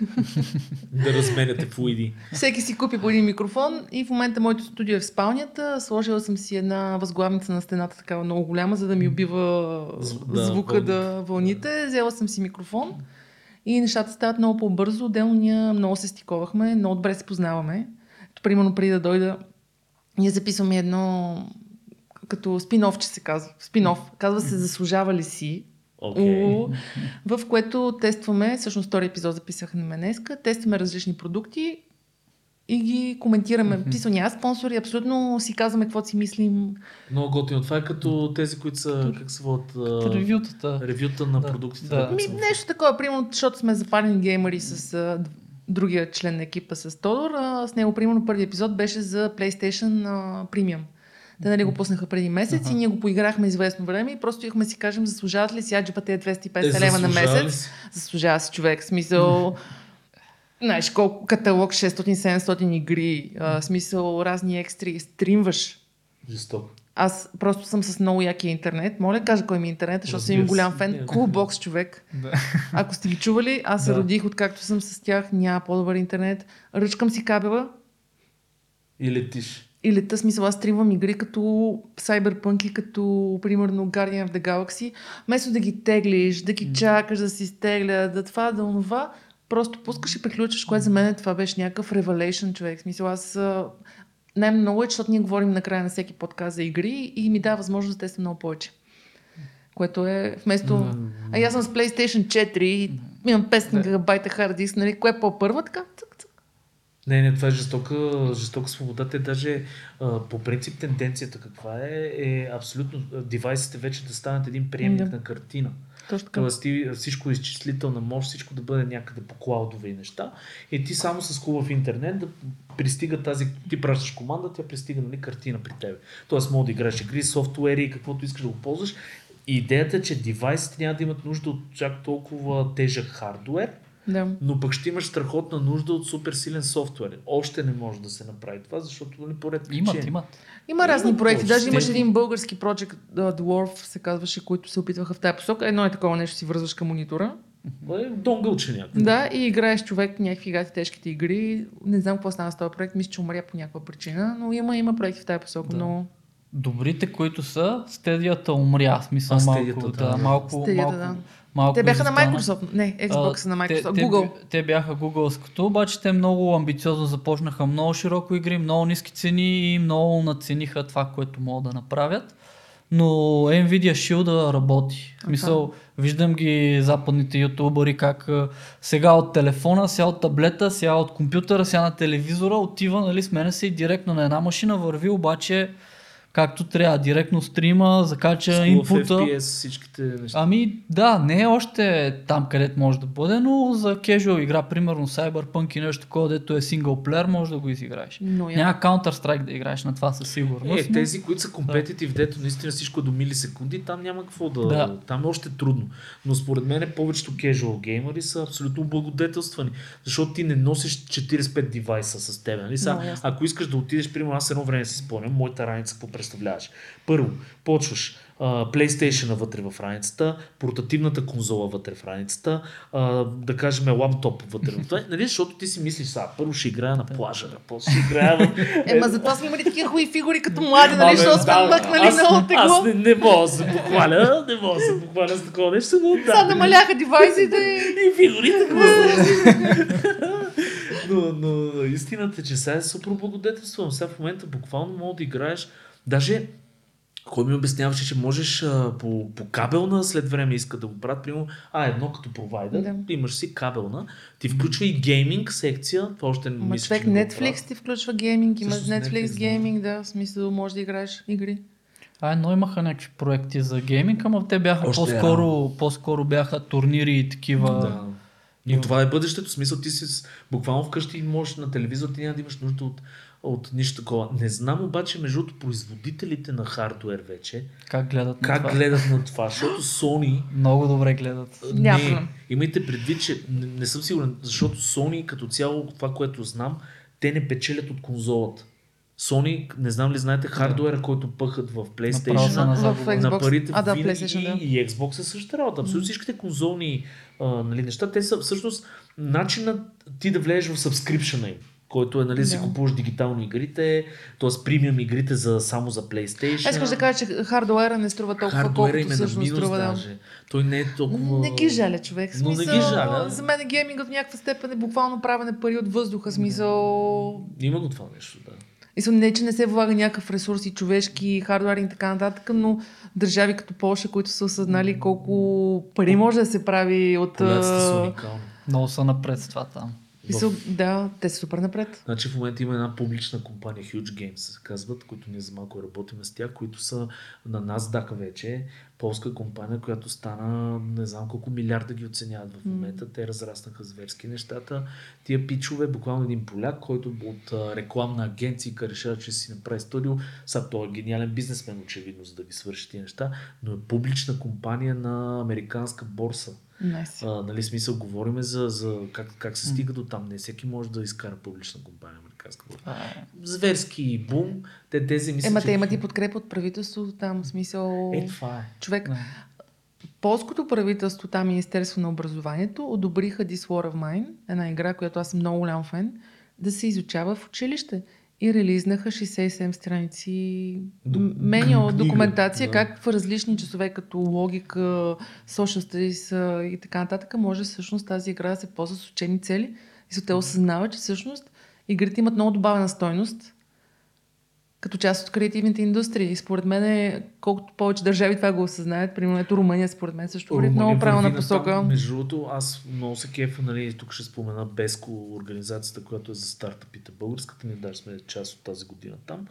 Да разменяте флуиди. Всеки си купи по един микрофон и в момента моето студио е в спалнята. Сложила съм си една възглавница на стената, такава много голяма, за да ми убива да, звука, вълните. да, вълните. Взела съм си микрофон и нещата стават много по-бързо. Отделно ние много се стиковахме, много добре се познаваме. Примерно преди да дойда, ние записваме едно като спин-оф, че се казва. Спин-оф. Казва се Заслужава ли си? Уу, в което тестваме, всъщност втори епизод записах на мен днеска, тестваме различни продукти и ги коментираме. Мгм. Писал няма спонсори, абсолютно си казваме какво си мислим. Много готино. Това е като тези, които са, как се водят, Ревютата. ревюта на Да, продуктите. да. Ми, нещо такова, примерно, защото сме запалени геймери с а, другия член на екипа с Тодор. А, с него, примерно, първи епизод беше за PlayStation а, Premium. Те нали го пуснаха преди месец Аха. и ние го поиграхме известно време и просто имахме си кажем, заслужават ли си аджипа тези 250 Е, лева на месец. Заслужава си човек. Смисъл, знаеш колко каталог, 600-700 игри, а, смисъл разни екстри, стримваш. Жестоко. Аз просто съм с много якия интернет. Моля, кажа кой ми е интернет, защото съм им голям фен. Coolbox човек. Да. Ако сте ги чували, аз се Да. родих откакто съм с тях, няма по-добър интернет. Ръчкам си кабела И летиш. И лета смисъл, аз стримвам игри като Cyberpunk и като, примерно, Guardian of the Galaxy. Вместо да ги теглиш, да ги чакаш да си стегля, да това, да онова, просто пускаш и приключваш, което за мен това беше някакъв revelation, човек. В Смисъл, аз а, най-много е, защото ние говорим накрая на всеки подкаст за игри и ми дава възможност да тествам много повече. Което е вместо... А и аз съм с PlayStation 4 и имам 500 гигабайта хард диск, нали? Кое е по-първа? Така. Не, не, това е жестока, жестока свобода. Те даже а, по принцип тенденцията каква е, е абсолютно девайсите вече да станат един приемник Да. на картина. Точно така. Тоест ти всичко е изчислителна мощ, всичко да бъде някъде по клаудове и неща. И ти само с хубав интернет да пристига тази, ти пращаш команда, тя пристига нали, картина при тебе. Тоест мога да играеш игри, софтуери и каквото искаш да го ползваш. И идеята е, че девайсите няма да имат нужда от чак толкова тежък хардуер, Да. но пък ще имаш страхотна нужда от супер силен софтуер. Още не може да се направи това, защото нали, поред Имат, причини. имат. Има разни Има проекти. Даже имаше един български проект, uh, Dwarf се казваше, които се опитваха в тази посока. Едно е такова нещо, си вързваш към монитора. Е, Донгълче някакво. Да, и играеш човек някакви гати тежките игри. Не знам какво стана с този проект, мисля, че умря по някаква причина, но има, има проекти в тази посока. Да. Но Добрите, които са, стедията умря. Смисъл А, малко, стедията, да, да. малко, Стедията, малко, да. Малко те бяха на. Microsoft. Не, Xbox са на А, Microsoft. Те, Google. Те, те бяха Google-ското, обаче те много амбициозно започнаха много широко игри, много ниски цени и много нацениха това, което могат да направят. Но Nvidia Shield работи. В смисъл, виждам ги западните ютубъри как а, сега от телефона, сега от таблета, сега от компютъра, сега на телевизора отива, нали, сменя се и директно на една машина, върви обаче както трябва, директно стрима, закача инпута. FPS, всичките неща. Ами да, не е още там където може да бъде, но за casual игра, примерно Cyberpunk и нещо такова, дето е синглплеер, може да го изиграеш. Но я. Няма Counter-Strike да играеш на това със сигурност. Е, но- тези, които са компетитив, дето наистина всичко е до милисекунди, там няма какво да... Да. Там е още трудно. Но според мен повечето casual геймери са абсолютно благодетелствани, защото ти не носиш 45 девайса с теб. Нали? Много ясно. ако искаш да отидеш, примерно аз едно време си спомням, моята раница какво представляваш. Първо, почваш PlayStation вътре в раницата, портативната конзола вътре в раницата, да кажем лаптоп вътре в това. Нали? Защото ти си мислиш, сега, първо ще играя на плажа, после ще играя в... Ема затова сме имали такива хубави фигури като млади, нали, защото сме мъкнали много тегло. Аз не, не мога да се похваля, не мога да се похваля с такова нещо, но да. Сега намаляха девайсите. И фигурите, но, но истината е, че сега е супер благодетелствам. Сега в момента буквално мога да играеш. Даже кой ми обясняваше, че можеш а, по, по кабелна след време иска да го правят. Примерно, а, едно като провайдер, Да. имаш си кабелна, ти включва и гейминг секция, това още не мисля, човек, Netflix ти включва гейминг, има Всъщност Netflix Netflix, да. гейминг, да, в смисъл може да играеш игри. А, но имаха някакви проекти за гейминг, ама те бяха Още по-скоро, по-скоро бяха турнири и такива. Да. Но това е бъдещето. В Смисъл, ти си с- буквално вкъщи можеш на телевизор, ти няма да имаш нужда от, от нищо такова. Не знам обаче, между производителите на хардуер вече, Как гледат на как това? гледат на това, защото Sony Много добре гледат. Не, имайте предвид, че не, не съм сигурен, защото Sony като цяло, това, което знам, те не печелят от конзолата. Sony, не знам ли знаете, хардуера, който пъхат в PlayStation, на на. В на Xbox. парите А, да, винаги PlayStation, да. и, и Xbox е същата работа. Абсолютно всичките конзолни а, нали, неща, те са всъщност начинът ти да влезеш в сабскрипшена им който е, нали, си Да. купуваш дигитално игрите, т.е. премиум игрите за, само за PlayStation. Аз искаш да кажа, че хардуера не струва толкова, Хардуера им колкото е на всъщност минус струва. Да. даже. Той не е толкова... Не ги жаля човек. В Но не Смисъл, ги жаля. За мен геймингът в някаква степен е буквално правене пари от въздуха. Смисъл... Има го това нещо, да. Мисъл, не, че не се влага някакъв ресурс и човешки, хардуер и така нататък, но държави като Польша, които са осъзнали колко пари може да се прави от... Поляците са а, уникални. Много са напред с това там. Мисъл, да, те са супер напред. Значи в момента има една публична компания, Huge Games се казват, които ние за малко работим с тях, които са на NASDAQ вече, полска компания, която стана не знам колко милиарда ги оценяват в момента. Те разраснаха зверски нещата. Тия пичове, буквално един поляк, който от рекламна агенция решава, че си направи студио. Сега той е гениален бизнесмен, очевидно, за да ги свърши тия неща, но е публична компания на американска борса. Найс. А, нали, смисъл, говориме за, за как, как се стига до там. Не всеки може да изкара публична компания, американска. Това е. Зверски бум. Те тези мисля, Ема че... те имат и подкрепа от правителството там, смисъл... Е, това е. Човек, Да. Полското правителство, там Министерство на образованието, одобриха This War of Mine, една игра, която аз съм много голям фен, да се изучава в училище. И релизнаха 67 страници меню, документация, да. как в различни часове, като логика, social studies и така нататък, може всъщност тази игра да се ползва с учени цели. И се те осъзнава, че всъщност игрите имат много добавена стойност като част от креативните индустрии. И според мен, е, колкото повече държави това го осъзнаят, примерно ето Румъния, според мен също върви много правилна посока. Между другото, аз много се кефа, нали, тук ще спомена Беско, организацията, която е за стартъпите. Българската ни даже сме част от тази година там.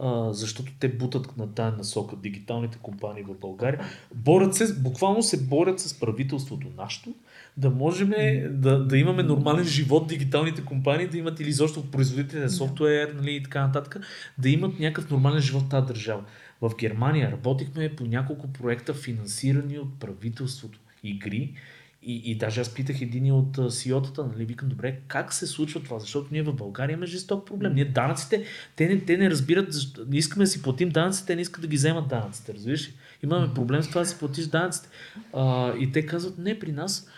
А, защото те бутат на тая насока дигиталните компании в България. Борят се, буквално се борят с правителството нашето, да можем да, да имаме нормален живот дигиталните компании, да имат или изобщо производители на софтуер нали, и така нататък, да имат някакъв нормален живот в тази държава. В Германия работихме по няколко проекта, финансирани от правителството. Игри. И, и даже аз питах един от CEO-тата, нали, викам, добре, как се случва това? Защото ние в България имаме жесток проблем. Ние данъците, те не, те не разбират, защо, не искаме да си платим данъците, те не искат да ги вземат данъците, разбираш ли? Имаме проблем с това да си платиш данъците. А, и те казват, не, при нас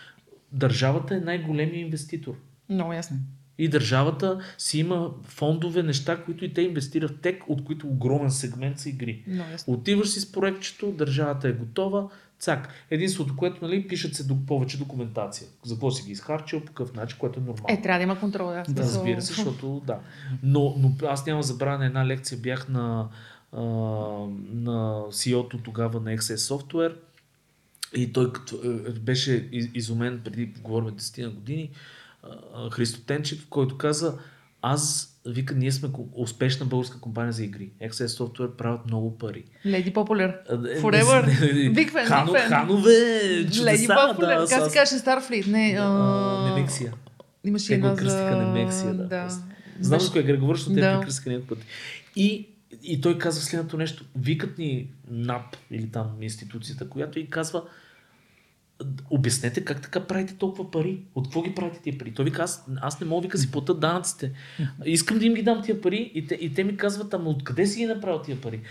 държавата е най-големият инвеститор. Много ясно. И държавата си има фондове, неща, които и те инвестират тек, от които огромен сегмент са игри. Много ясно. Отиваш си с проектчето, държавата е готова, цак. Единството, което нали, пишат се повече документация. За какво си ги изхарчил, по какъв начин, което е нормално. Е, трябва да има контрол. Да, Да, Разбира се, защото да. Но, но аз няма забравя на една лекция, бях на, а, на CEO-то тогава на XS Software и той като, е, беше из- изумен преди, говорим 10 на години, Христо Тенчев, който каза, аз, вика, ние сме успешна българска компания за игри. XS Software правят много пари. Lady Popular. А, е, Forever. Big fan, Хано, big fan. Ханове, чудеса, Popular. да. как се каже Starfleet? Не, а, а... Немексия. Имаше Те една кръстиха за... Немексия, да. да. Знам за кое Греговор, защото те Да. прекръснаха няколко пъти. И, и той казва следното нещо. Викат ни НАП или там институцията, която и казва обяснете как така правите толкова пари. От какво ги правите тия пари? Той вика, аз, аз не мога вика си плата данъците. Искам да им ги дам тия пари и те, и те ми казват, ама откъде си ги направил тия пари?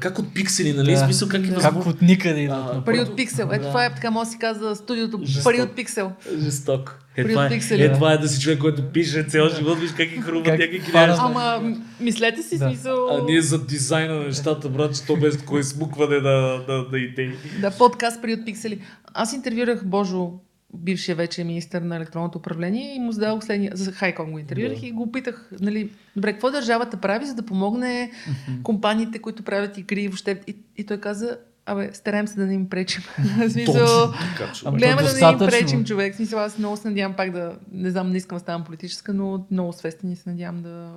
Как от пиксели, нали? Да. Смисъл, как е Да. Как възможно? от никъде идват. Пари от пиксел. Ето Да. това е така, може да си казва студиото. Жестоко. Пари от пиксел. Жесток. Е, това, е, е, да. това е да си човек, който пише цял живот, виж как ги хрумват Как някакви неща. Ама, мислете си Да. смисъл... А ние за дизайна на нещата, брат, че то без кой смукване на, на, на идеи. Да, подкаст при от пиксели. Аз интервюрах Божо, бившия вече министър на електронното управление и му зададох следния, за Хайком го интервюрах Да. и го питах, нали, добре, какво държавата прави, за да помогне компаниите, които правят игри и въобще. И, и той каза, абе, стараем се да не им пречим. Смисъл, гледаме да не им пречим, човек. Смисъл, аз много се надявам пак да, не знам, не искам да ставам политическа, но много свестен и се надявам да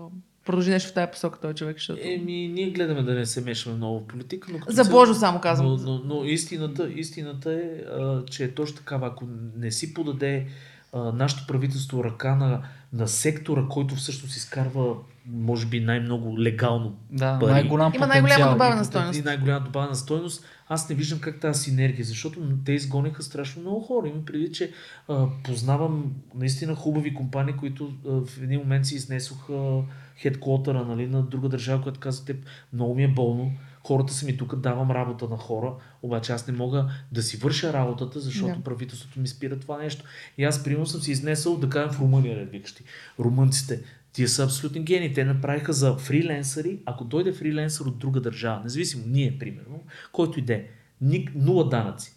продължи нещо в тази посока този човек, защото... Еми, ние гледаме да не се мешаме много в политика, но За цяло- Божо само казвам. Но, но, но истината, истината е, а, че е точно такава. Ако не си подаде а, нашето правителство ръка на, на сектора, който всъщност изкарва може би най-много легално Да, пари. най-голям Има най-голяма потенциал. добавена и стойност. най-голяма добавена стойност. Аз не виждам как тази синергия, защото те изгониха страшно много хора. Имам преди, че а, познавам наистина хубави компании, които а, в един момент си изнесоха хедкотъра нали, на друга държава, която каза, те, много ми е болно, хората са ми тук, давам работа на хора, обаче аз не мога да си върша работата, защото Да. правителството ми спира това нещо. И аз, примерно, съм си изнесъл, да кажем, в Румъния, да викаш ти. Румънците, тия са абсолютни гени. Те направиха за фриленсъри, ако дойде фриленсър от друга държава, независимо ние, примерно, който иде, ник, нула данъци.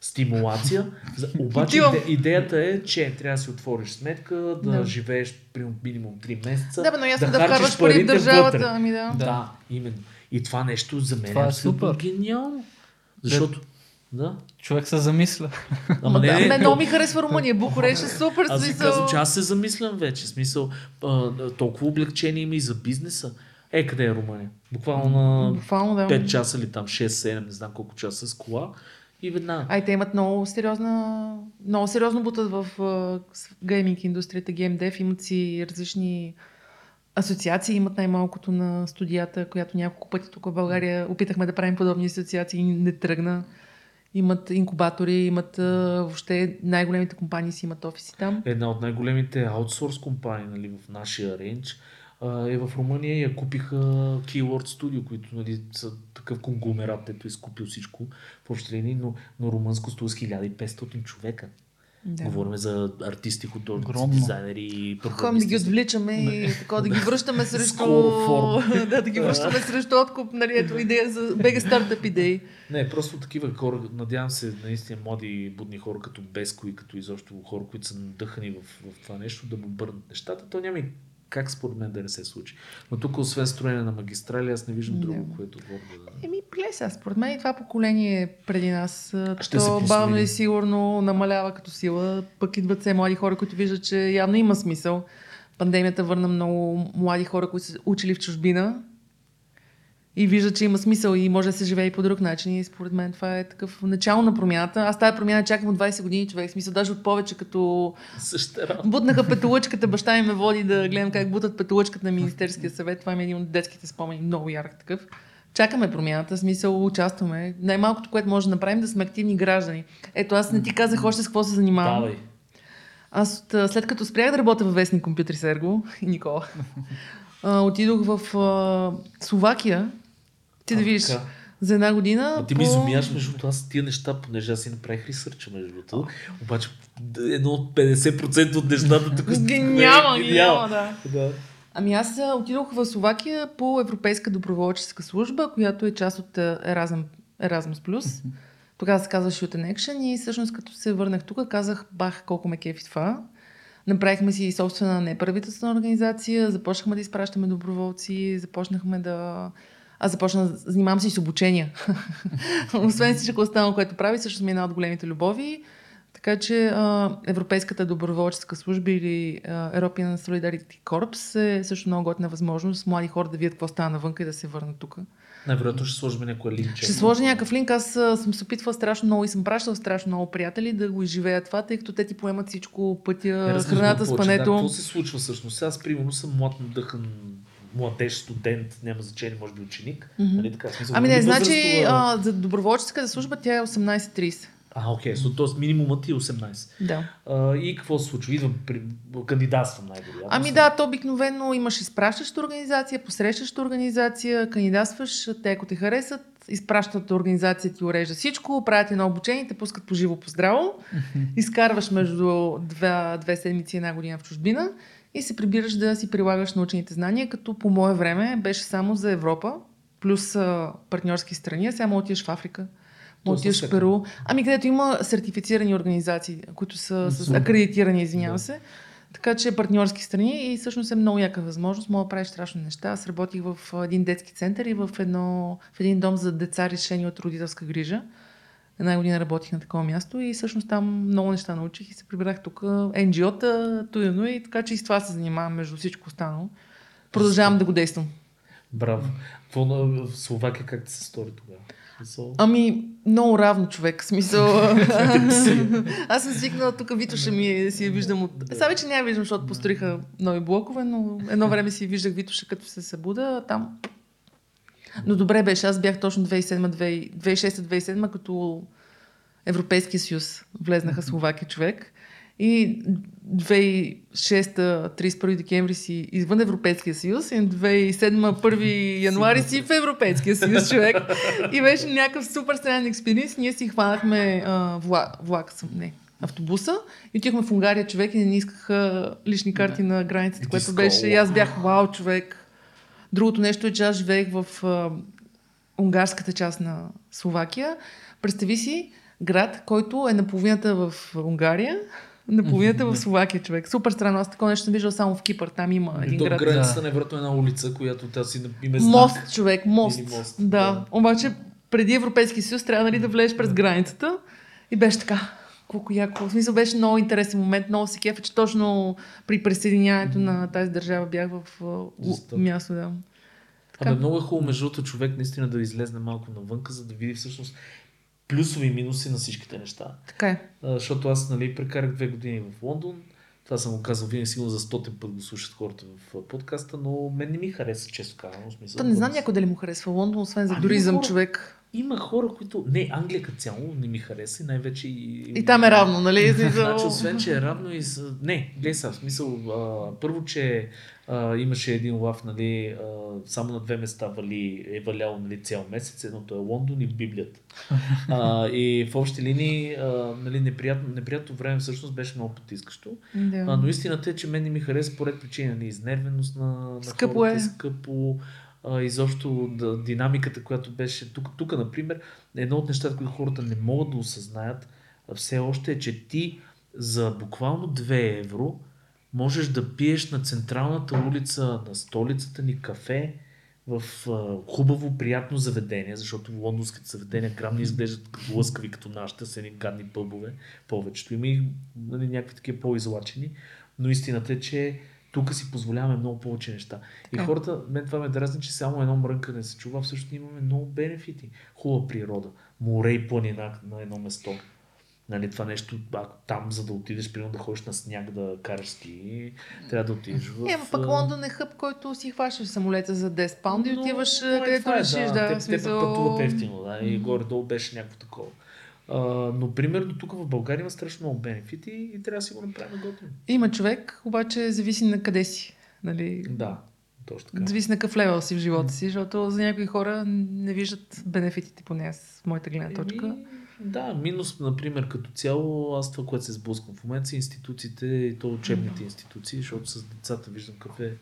Стимулация. Обаче иде, идеята е, че трябва да си отвориш сметка, да, Да. живееш при минимум 3 месеца. Да, бе, но ясно да, харчиш вкарваш пари в държавата. вътре. Ами да. Да. да, именно. И това нещо за мен Това е е абсолютно супер. гениално. Защото, да. Човек се замисля. Ама да, не, много ми харесва Румъния. Букурещ е супер. аз ви казвам, че аз се замислям вече. Смисъл, а, толкова облегчение има и за бизнеса. Е, къде е Румъния? Буквално на Буквално да. 5 часа или там 6-7, не знам колко часа с кола. И веднага. Ай, те имат много сериозна, много сериозно бутат в гейминг индустрията, GameDev, имат си различни асоциации, имат най-малкото на студията, която няколко пъти тук в България опитахме да правим подобни асоциации и не тръгна. Имат инкубатори, имат въобще най-големите компании си имат офиси там. Една от най-големите аутсорс компании нали, в нашия рейндж е в Румъния и я купиха Keyword Studio, които нали, са такъв конгломерат, ето изкупил всичко в общи линии, но, но румънско струва с 1500 човека. Да. Говорим за артисти, художници, Огромно. дизайнери, Ходим да ги отвличаме и такова да ги връщаме срещу... Да, да ги връщаме срещу откуп, нали, ето идея за бега стартъп идеи. Не, просто такива хора, надявам се, наистина млади будни хора като Беско и като изобщо хора, които са надъхани в, в това нещо, да му бърнат нещата. То няма и как според мен да не се случи. Но тук, освен строене на магистрали, аз не виждам друго, Не. което гордо да... Еми, плеса, според мен и това поколение преди нас, Ще то бавно и сигурно намалява като сила, пък идват все млади хора, които виждат, че явно има смисъл. Пандемията върна много млади хора, които са учили в чужбина и виждат, че има смисъл и може да се живее и по друг начин. И според мен това е такъв начало на промяната. Аз тази промяна чакам от 20 години човек. Смисъл, даже от повече, като работа. Бутнаха петолъчката, баща ми ме води да гледам как бутат петолъчката на Министерския съвет. Това ми е един от детските спомени, много ярък такъв. Чакаме промяната, смисъл участваме. Най-малкото, което може да направим, да сме активни граждани. Ето, аз не ти казах още с какво се занимавам. Давай. Аз от, след като спрях да работя във вестник компютри Серго и Никола, отидох в а, Словакия. Ти да видиш така. за една година. А ти ми изумяваш, между другото, аз тия неща, понеже аз си направих ресърча, между другото, обаче едно от 50% от нещата тук Ги няма, няма, да. Да. Ами аз отидох в Словакия по Европейска доброволческа служба, която е част от Erasmus, Erasmus+. Тогава се казваше Youth in Action и всъщност като се върнах тук, казах, бах, колко ме кефи това. Направихме си собствена неправителствена организация, започнахме да изпращаме доброволци, започнахме да... Аз започнах, занимавам се и с обучения. Освен всичко останало, което прави, също ми е една от големите любови. Така че а, Европейската доброволческа служба или а, European Solidarity Corps е също много готина възможност млади хора да видят какво става навънка и да се върнат тук. Най-вероятно ще сложим някоя линче. Ще сложа някакъв линк. Аз съм се опитвала страшно много и съм пращала страшно много приятели да го изживеят това, тъй като те ти поемат всичко, пътя, разбирам храната, повече, Да, спането. какво се случва всъщност? Аз, примерно, съм млад, надъхан младеж, студент, няма значение, може би ученик. Мгм. Нали така? Смисъл, Ами не, значи а, за доброволческата служба тя е 18-30. А, окей, okay. т.е. минимумът ти е 18. Да. А, и какво се случва? Идвам, при... кандидатствам най-вероятно. Ами да, то обикновено имаш изпращаща организация, посрещаща организация, кандидатстваш, те ако те харесат, изпращат организация ти урежда всичко, правят едно обучение, те пускат по живо по здраво, изкарваш между две, две седмици и една година в чужбина и се прибираш да си прилагаш научените знания, като по мое време беше само за Европа, плюс а, партньорски страни, а сега мога отидеш в Африка. Мога отидеш в. Перу. Ами където има сертифицирани организации, които са с акредитирани, извинявам се. Така че партньорски страни и всъщност е много яка възможност. Мога да правиш страшно неща. Аз работих в един детски център и в, едно, в един дом за деца решени от родителска грижа. Една година работих на такова място и всъщност там много неща научих и се прибрах тук. NGO-та, туяно и така че и с това се занимавам между всичко останало. Продължавам да го действам. Браво. Какво на Словакия как ти се стори тогава? Смисъл, Ами, много равно човек, смисъл. Аз съм свикнала тук, Витоша ми е, си я виждам от... Сега вече няма виждам, защото построиха нови блокове, но едно време си виждах Витоша като се събуда, там... Но добре беше, аз бях точно 2007, 2006-2007, като Европейския съюз влезнаха Словакия човек. И 2006 31 декември си извън Европейския съюз и 2007 1 януари си в Европейския съюз човек. И беше някакъв супер странен експириенс. Ние си хванахме а, вла, влак, съм, не, автобуса и отихме в Унгария човек и не искаха лични карти на границата, което беше и аз бях вау човек. Другото нещо е, че аз живеех в а, унгарската част на Словакия. Представи си град, който е наполовината в Унгария, наполовината в Словакия човек. Супер странно. Аз такова нещо съм виждал само в Кипър. Там има един до град. границата Да. е една улица, която тя си име знак. Мост, човек, мост. Или мост, Да. да. Обаче преди Европейски съюз трябва нали, да влезеш през границата и беше така. Колко яко. В смисъл беше много интересен момент, много се кефа, че точно при присъединяването на тази държава бях в Жестоко. място. Да. Така. Абе, много е хубаво между другото човек наистина да излезне малко навънка, за да види всъщност плюсови и минуси на всичките неща. Така е. А, защото аз нали, прекарах две години в Лондон. Това съм го казал винаги сигурно за стотен път го слушат хората в подкаста, но мен не ми хареса, често казвам. Смисъл, То не знам някой дали му харесва Лондон, освен за Ами, туризъм хора- човек. Има хора, които... Не, Англия като цяло не ми хареса и най-вече и... И там е равно, нали? Значи, освен, че е равно и с... Не, гледай сега, в смисъл, а, първо, че а, имаше един лав, нали, а, само на две места вали, е валяло нали, цял месец, едното е Лондон и Библията. А, и в общи линии, а, нали, неприятно, неприятно време всъщност беше много потискащо. Да. А, но истината е, че мен не ми хареса по ред причини, нали, изнервеност на, на Скъпо хората, е. скъпо, изобщо да, динамиката, която беше тук, тук, например, едно от нещата, които хората не могат да осъзнаят все още е, че ти за буквално 2 евро можеш да пиеш на централната улица на столицата ни кафе в а, хубаво, приятно заведение, защото лондонските заведения грам не изглеждат като лъскави като нашите, с едни гадни пъбове, повечето. Има и нали, някакви такива по-излачени, но истината е, че тук си позволяваме много повече неща. И Така хората, мен това ме дразни, че само едно мрънкане се чува, всъщност имаме много бенефити. Хубава природа, море и планина на едно место. Нали, това нещо, ако там, за да отидеш, примерно да ходиш на сняг да караш ски, трябва да отидеш в... Е, пък Лондон е хъб, който си хващаш самолета за 10 паунда и отиваш но е, където е, решиш. Да, Те, в те пък смисъл... пътуват ефтино, да, и горе-долу беше някакво такова. А, но примерно тук в България има страшно много бенефити и трябва да си го направим готино. Има човек, обаче зависи на къде си. Нали? Да, точно така. Зависи на какъв левел си в живота си, защото за някои хора не виждат бенефитите, поне аз, в моята гледна точка. Еми, да, минус, например, като цяло, аз това, което се сблъсквам в момента са институциите и то учебните институции, защото с децата виждам какъв е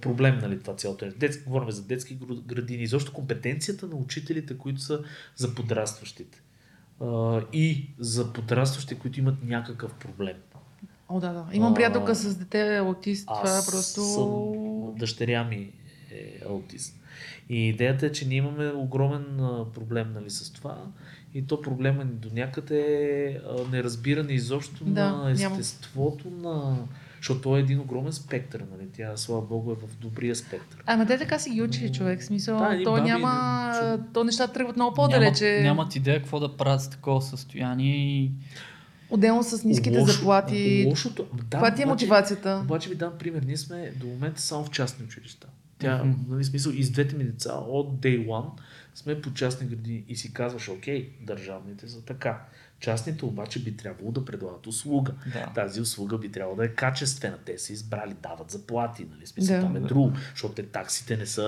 проблем, нали, това цялото. нещо. Детски, говорим за детски градини, изобщо компетенцията на учителите, които са за подрастващите. А, и за подрастващи, които имат някакъв проблем. О, да, да. Имам А, приятелка с дете аутист. Това Аз просто... съм, дъщеря ми е аутист. И идеята е, че ние имаме огромен а, проблем нали, с това. И то проблема ни до някъде е а, неразбиране изобщо Да, на няма. естеството на... Защото той е един огромен спектър, нали? Тя, слава богу, е в добрия спектър. Ама те така си ги учили човек. Смисъл, Да, то баби, няма... чу- То нещата тръгват много по-далече. Нямат, нямат идея какво да правят с такова състояние и Отделно с ниските Лошо- заплати. Лошото... Да, Каква ти е мотивацията? Обаче ви дам пример. Ние сме до момента само в частни училища. Тя, Мгм. нали, смисъл, и с двете ми деца от day one сме по частни градини и си казваш, окей, държавните са така. Частните обаче би трябвало да предлагат услуга. да. Тази услуга би трябвало да е качествена. Те са избрали, дават заплати, нали? Смисъл, Да. там е друго, защото те таксите не са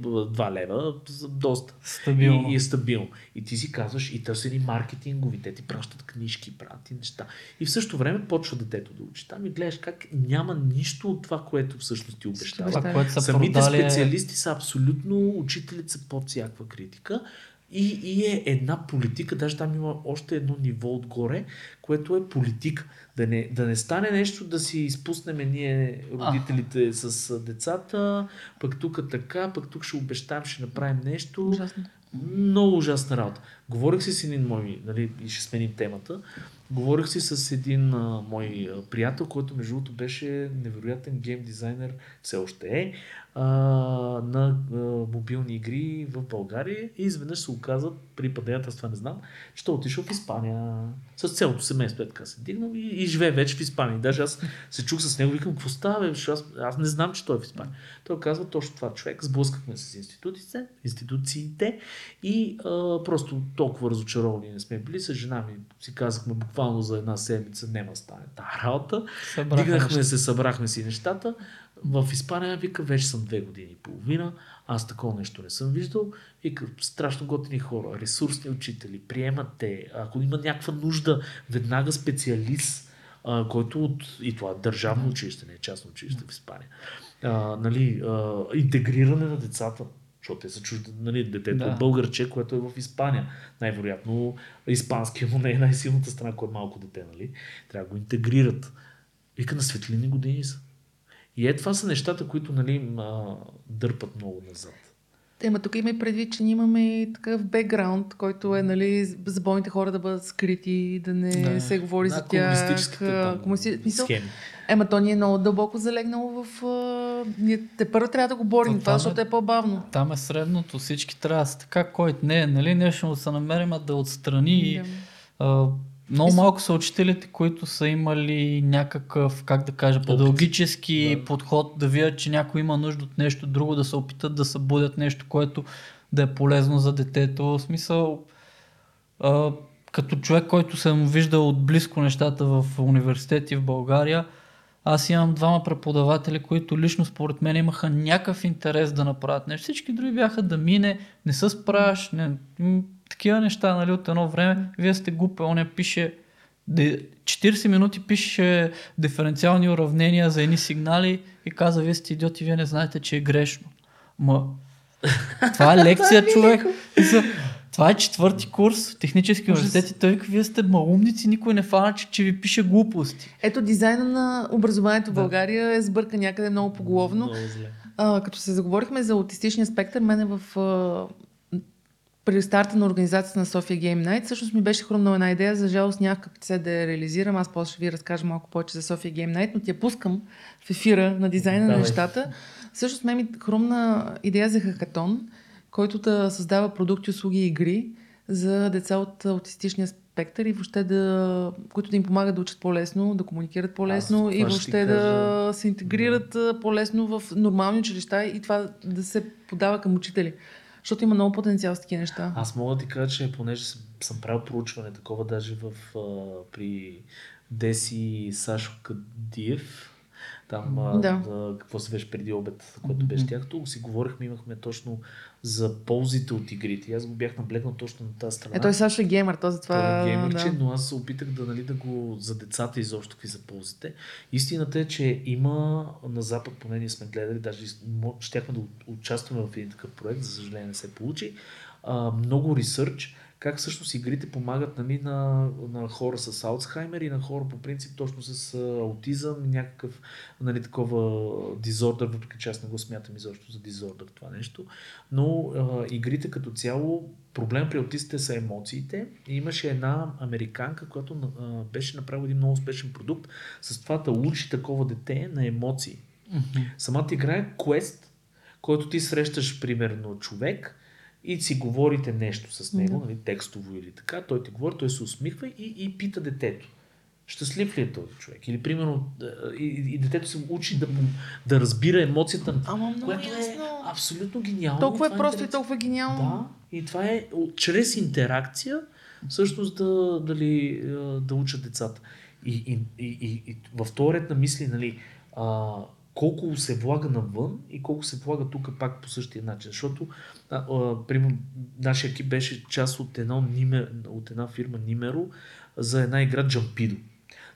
2 лева, са доста. Стабилно. И, и е стабилно. И ти си казваш, и те са ни маркетингови, те ти пращат книжки, правят ти неща. И в същото време почва детето да учи. Там и гледаш как няма нищо от това, което всъщност ти обещава. Това, което са Самите продали е- специалисти са абсолютно, учителите са под всякаква критика. И, и е една политика, даже там има още едно ниво отгоре, което е политика. Да не, да не стане нещо да си изпуснем ние родителите с а, децата, пък тук така, пък тук ще обещаем, ще направим нещо. Ужасно. Много ужасна работа. Говорих си с един мой, нали, и ще сменим темата. Говорих си с един а, мой приятел, който между другото беше невероятен гейм дизайнер, все още е, а, на а, мобилни игри в България и изведнъж се оказа, при падеятелства не знам, че той отишъл в Испания с цялото семейство, е така се дигнал и, и живее вече в Испания. Даже аз се чух с него, викам, какво става, бе? Аз, аз не знам, че той е в Испания. Той казва точно това човек, сблъскахме с институциите, институциите и а, просто толкова разочаровани не сме били. С жена ми си казахме буквално за една седмица няма стане тази работа. Събраха Дигнахме неща. се, събрахме си нещата. В Испания, вика, вече съм две години и половина. Аз такова нещо не съм виждал. Вика, страшно готини хора, ресурсни учители, приемат те. Ако има някаква нужда, веднага специалист, а, който от, и това е държавно училище, не е частно училище в Испания. А, нали, а, интегриране на децата, защото те са чужди, нали, детето Да. да. българче, което е в Испания. Най-вероятно испанския му не е най-силната страна, ако е малко дете, нали? Трябва да го интегрират. Вика на светлини години са. И е това са нещата, които нали, а, дърпат много назад. Ема тук има и предвид, че ние имаме такъв бекграунд, който е нали, за болните хора да бъдат скрити, да не Да. се говори Да, за тях. там комунисти- мисъл. Ема то ни е много дълбоко залегнало в... А... Ние те първо трябва да го борим То това, защото ме- е по-бавно. Там е средното, всички трябва да са така, който не е, нали, нещо да се намерим, а да отстрани. и, Да. А, много Мисля- малко са учителите, които са имали някакъв, как да кажа, педагогически Да. подход, да видят, че някой има нужда от нещо друго, да се опитат да събудят нещо, което да е полезно за детето. В смисъл, а, като човек, който съм виждал от близко нещата в университети в България, аз имам двама преподаватели, които лично според мен имаха някакъв интерес да направят нещо. Всички други бяха да мине, не се справяш, не, такива неща, нали, от едно време. Вие сте глупе, он пише де- 40 минути пише диференциални уравнения за едни сигнали и каза, вие сте идиоти, вие не знаете, че е грешно. Ма, това е лекция, човек. Това е четвърти курс в технически университет и той вика, вие сте малумници, никой не фана, че, че ви пише глупости. Ето дизайна на образованието в България е сбъркан някъде много поголовно. Много зле. А, като се заговорихме за аутистичния спектър, мене в а, при старта на организацията на София Game Night, всъщност ми беше хрумнала една идея, за жалост нямах капацитет да я реализирам, аз после ще ви разкажа малко повече за София Game Night, но ти я пускам в ефира на дизайна на Давай. нещата. Всъщност ме ми хрумна идея за хакатон, който да създава продукти, услуги и игри за деца от аутистичния спектър и въобще да, които да им помагат да учат по-лесно, да комуникират по-лесно Аз и въобще да се интегрират по-лесно в нормални училища и това да се подава към учители. Защото има много потенциал с такива неща. Аз мога да ти кажа, че понеже съм, съм правил проучване такова даже в, а, при Деси Сашо Кадиев, там Да. а, какво се беше преди обед, което беше тях, тук си говорихме, имахме точно за ползите от игрите. Аз го бях наблегнал точно на тази страна. Е, той Сашо е геймър, то затова... Това е геймърче, да. но аз се опитах да, нали, да го за децата изобщо какви са ползите. Истината е, че има на Запад, поне ние сме гледали, даже щяхме да участваме в един такъв проект, за съжаление не се получи. А, много ресърч, как всъщност игрите помагат нали, на, на хора с Алцхаймер и на хора по принцип точно с аутизъм, някакъв нали, такова дизордър, въпреки че аз не го смятам изобщо за дизордър това нещо. Но а, игрите като цяло, проблем при аутистите са емоциите. И имаше една американка, която а, беше направила един много успешен продукт с това да учи такова дете на емоции. Самата игра е квест, който ти срещаш примерно човек и си говорите нещо с него, Да. нали, текстово или така, той ти говори, той се усмихва и, и пита детето. Щастлив ли е този човек? Или примерно и, и детето се учи да, да разбира емоцията, Ама много което е ясно. абсолютно гениално. Толкова Това е просто и толкова гениално. Да, и това е чрез интеракция всъщност да, дали, а, да учат децата. И, и, и, и, и в този ред на мисли, нали, а, колко се влага навън и колко се влага тук пак по същия начин. Защото, а, а, примерно, нашия екип беше част от, Ниме, от една фирма Нимеро за една игра Джампидо.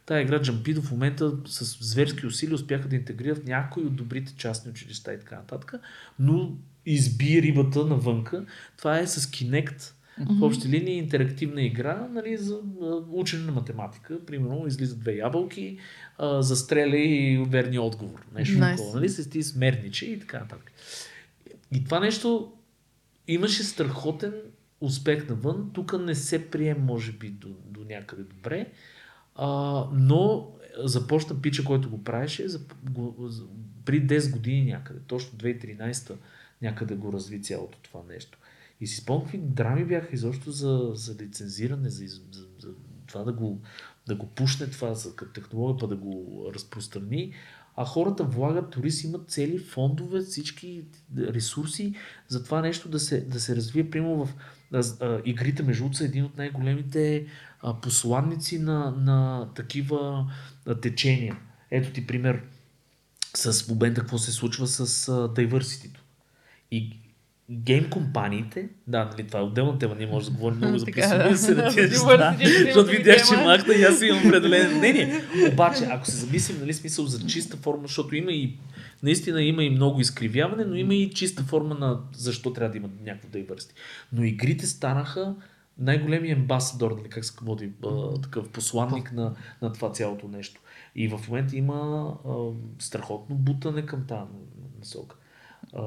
Тая игра Джампидо в момента с зверски усилия успяха да интегрират някои от добрите частни училища и така нататък, но изби рибата навънка. Това е с Kinect, в общи линии интерактивна игра нали, за учене на математика. Примерно излизат две ябълки, а, застреля и верния отговор. Нещо Nice. такова. Нали? С ти смерниче и така нататък. И това нещо имаше страхотен успех навън. Тук не се прием, може би, до, до някъде добре. А, но започна пича, който го правеше за, го, за, при 10 години някъде, точно 2013 някъде го разви цялото това нещо. И си спомням какви драми бяха изобщо за, за лицензиране, за, за, за това да го, да го пушне това за, технология, па да го разпространи. А хората влагат, дори си имат цели фондове, всички ресурси за това нещо да се, да се развие. Примерно в а, а, игрите между са един от най-големите а, посланници на, на такива а, течения. Ето ти пример с момента какво се случва с а, diversity И гейм компаниите, да, нали, това е отделна тема, ние може да говорим много за се да. на тези неща, защото видях, че махна и аз имам определено мнение. Обаче, ако се замислим, нали, смисъл за чиста форма, защото има и наистина има и много изкривяване, но има и чиста форма на защо трябва да има някакво diversity. Но игрите станаха най-големия амбасадор, нали, как се води, а, такъв посланник на, на това цялото нещо. И в момента има а, страхотно бутане към тази насока.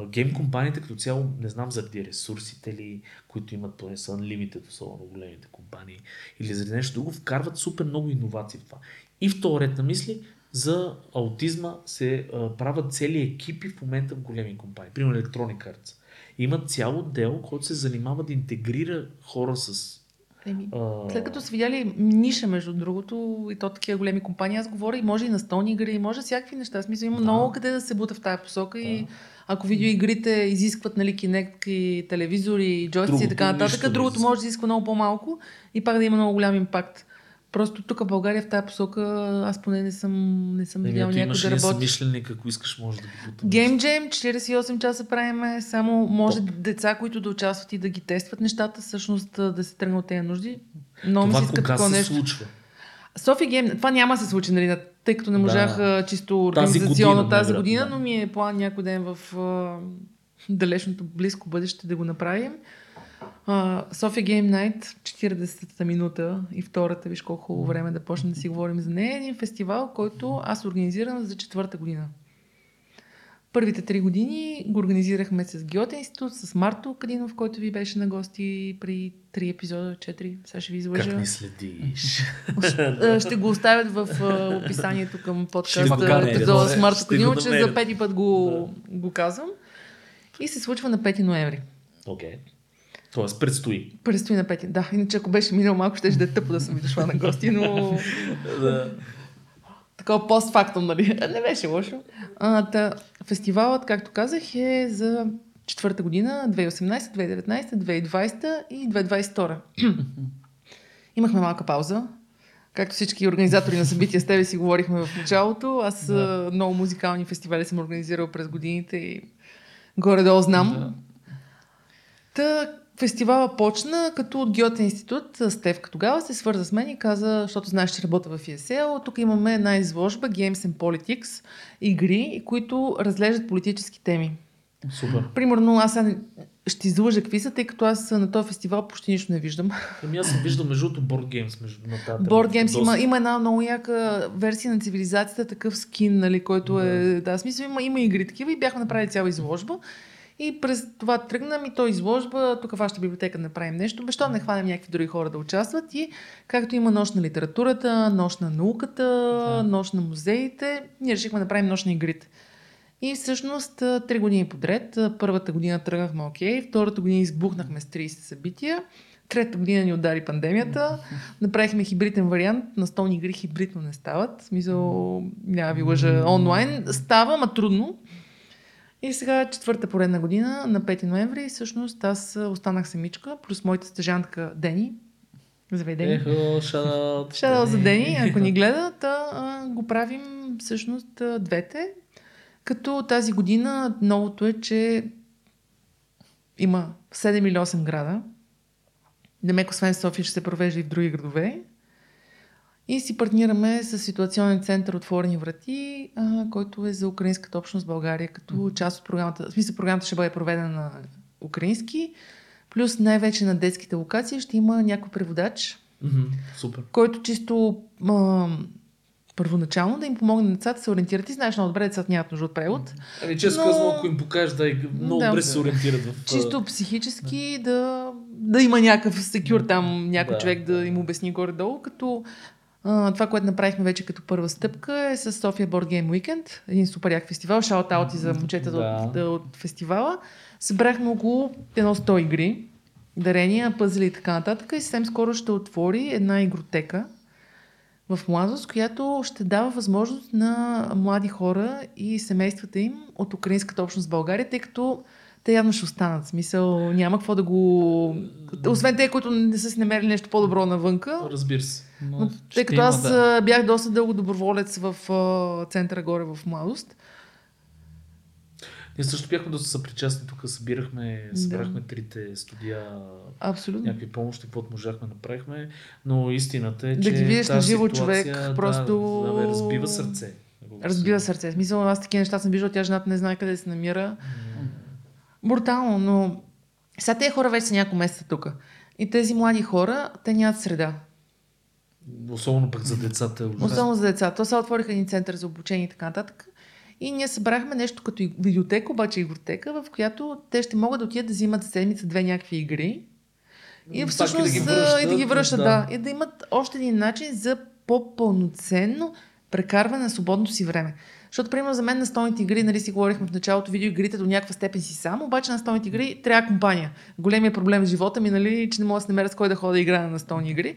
Гейм компаниите като цяло, не знам заради ресурсите ли, които имат, поне са unlimited, особено големите компании, или заради нещо друго, вкарват супер много иновации в това. И втори ред на мисли, за аутизма се а, правят цели екипи в момента в големи компании. Примерно Electronic Arts. Има цял отдел, който се занимава да интегрира хора с... Еми, А... След като са видяли ниша, между другото, и то такива големи компании, аз говоря и може и на столни игри, и може всякакви неща. Смисъл, има Да. много къде да се бута в тази посока и Да. ако видеоигрите изискват нали, Kinect и телевизори, и джойстици и така нататък, другото може да изисква много по-малко и пак да има много голям импакт. Просто тук в България в тази посока аз поне не съм, не съм видял някой имаш да работи. съмишленик, ако искаш, може да бутаме. Game Jam, 48 часа правиме, само може Топ. деца, които да участват и да ги тестват нещата, всъщност да се тръгнат тези нужди. Много ми се иска такова се нещо. случва? Софи Гейм, това няма да се случи, нали, тъй като не Да. можах а, чисто Тази организационно година, тази година, да. но ми е план някой ден в а, далечното близко бъдеще да го направим. София Гейм Найт, 40-та минута и втората, виж колко хубаво време да почнем да си говорим за нея. Е един фестивал, който аз организирам за четвърта година. Първите три години го организирахме с Геоте институт, с Марто Кадинов, който ви беше на гости при три епизода, четири, сега ще ви излъжа. Как ни следиш? Ще го оставят в описанието към подкаста намеря, епизода с Марто Кадинов, че за пети път го, го казвам. И се случва на 5 ноември. Окей. Тоест, предстои. Предстои на 5. Да, иначе ако беше минал малко, ще да е тъпо да съм ви дошла на гости, но Да. такова постфактум, нали? Не беше лошо. А, та, фестивалът, както казах, е за четвърта година, 2018, 2019, 2020 и 2022. Имахме малка пауза. Както всички организатори на събития с тебе си говорихме в началото. Аз да. много музикални фестивали съм организирал през годините и горе-долу знам. Да. Та фестивала почна, като от Геоте институт, Стевка тогава се свърза с мен и каза, защото знаеш, че работя в ESL, тук имаме една изложба Games and Politics, игри, които разглеждат политически теми. Супер. Примерно, аз ще излъжа какви са, тъй като аз на този фестивал почти нищо не виждам. Ами аз съм виждал между другото Board Games между на тази Board. Games има, Доста. има една много яка версия на цивилизацията, такъв скин, нали, който е... Да, смисъл има, има игри такива и бяхме направили цяла изложба. И през това тръгна ми то изложба, тук в вашата библиотека направим нещо, защо не хванем някакви други хора да участват и както има нощ на литературата, нощ на науката, Да. нощ на музеите, ние решихме да направим нощ на игрите. И всъщност три години подред, първата година тръгнахме окей, втората година избухнахме с 30 събития, третата година ни удари пандемията, направихме хибриден вариант, на столни игри хибридно не стават, в смисъл, няма ви лъжа, онлайн става, ма трудно. И сега четвърта поредна година, на 5 ноември, всъщност аз останах самичка, плюс моята стъжантка Дени. Здравей, Дени. Ехо, шаут. Шадал за Дени, ако ни гледа, да а, го правим всъщност а, двете. Като тази година новото е, че има 7 или 8 града. Демек, освен София, ще се провежда и в други градове. И си партнираме с ситуационен център Отворени врати, а, който е за украинската общност в България, като част от програмата. В смисъл, програмата ще бъде проведена на украински, плюс най-вече на детските локации ще има някой преводач, Супер. който чисто а, първоначално да им помогне на децата да се ориентират. Ти знаеш много добре, децата нямат нужда от превод. Ами, често Но- казвам, ако им покажеш, да, много Да. добре се ориентират в... Чисто психически да, да има някакъв секюр там, някой Да, човек да да. им обясни горе-долу, като А, това, което направихме вече като първа стъпка е с София Board Game Weekend, един супер як фестивал, шаут-аути за момчетата Да. от, от фестивала. Събрахме около едно 100 игри, дарения, пъзели и така нататък и съвсем скоро ще отвори една игротека в младост, която ще дава възможност на млади хора и семействата им от украинската общност в България, тъй като те явно ще останат. Смисъл, няма какво да го... Освен те, които не са си намерили нещо по-добро навънка. Разбира се. Но Но, тъй като има, аз да. бях доста дълго доброволец в центъра горе в младост. Ние също бяхме доста съпричастни. Тук събирахме, Да. събрахме трите студия, Абсолютно. някакви помощи, каквото можахме направихме. Но истината е, Да че ги видиш на живо човек, да, просто- Да, бе, разбива сърце. Да Разбива сърце. Смисъл, аз такива неща съм виждала, тя жената не знае къде се намира. Брутално, но сега тези хора вече са няколко месеца тук. И тези млади хора, те нямат среда. Особено пък за децата. е. Особено за деца. То сега отвориха един център за обучение и така нататък. И ние събрахме нещо като видеотека, обаче игротека, в която те ще могат да отидат да взимат за седмица две някакви игри. И всъщност и да ги връщат, и да ги връщат, да. да. И да имат още един начин за по-пълноценно прекарване на свободното си време. Защото, примерно, за мен на столните игри, нали си говорихме в началото, видеоигрите до някаква степен си сам, обаче на столните игри трябва компания. Големия проблем в живота ми, нали, че не мога да се намеря с кой да ходя да играя на столни игри.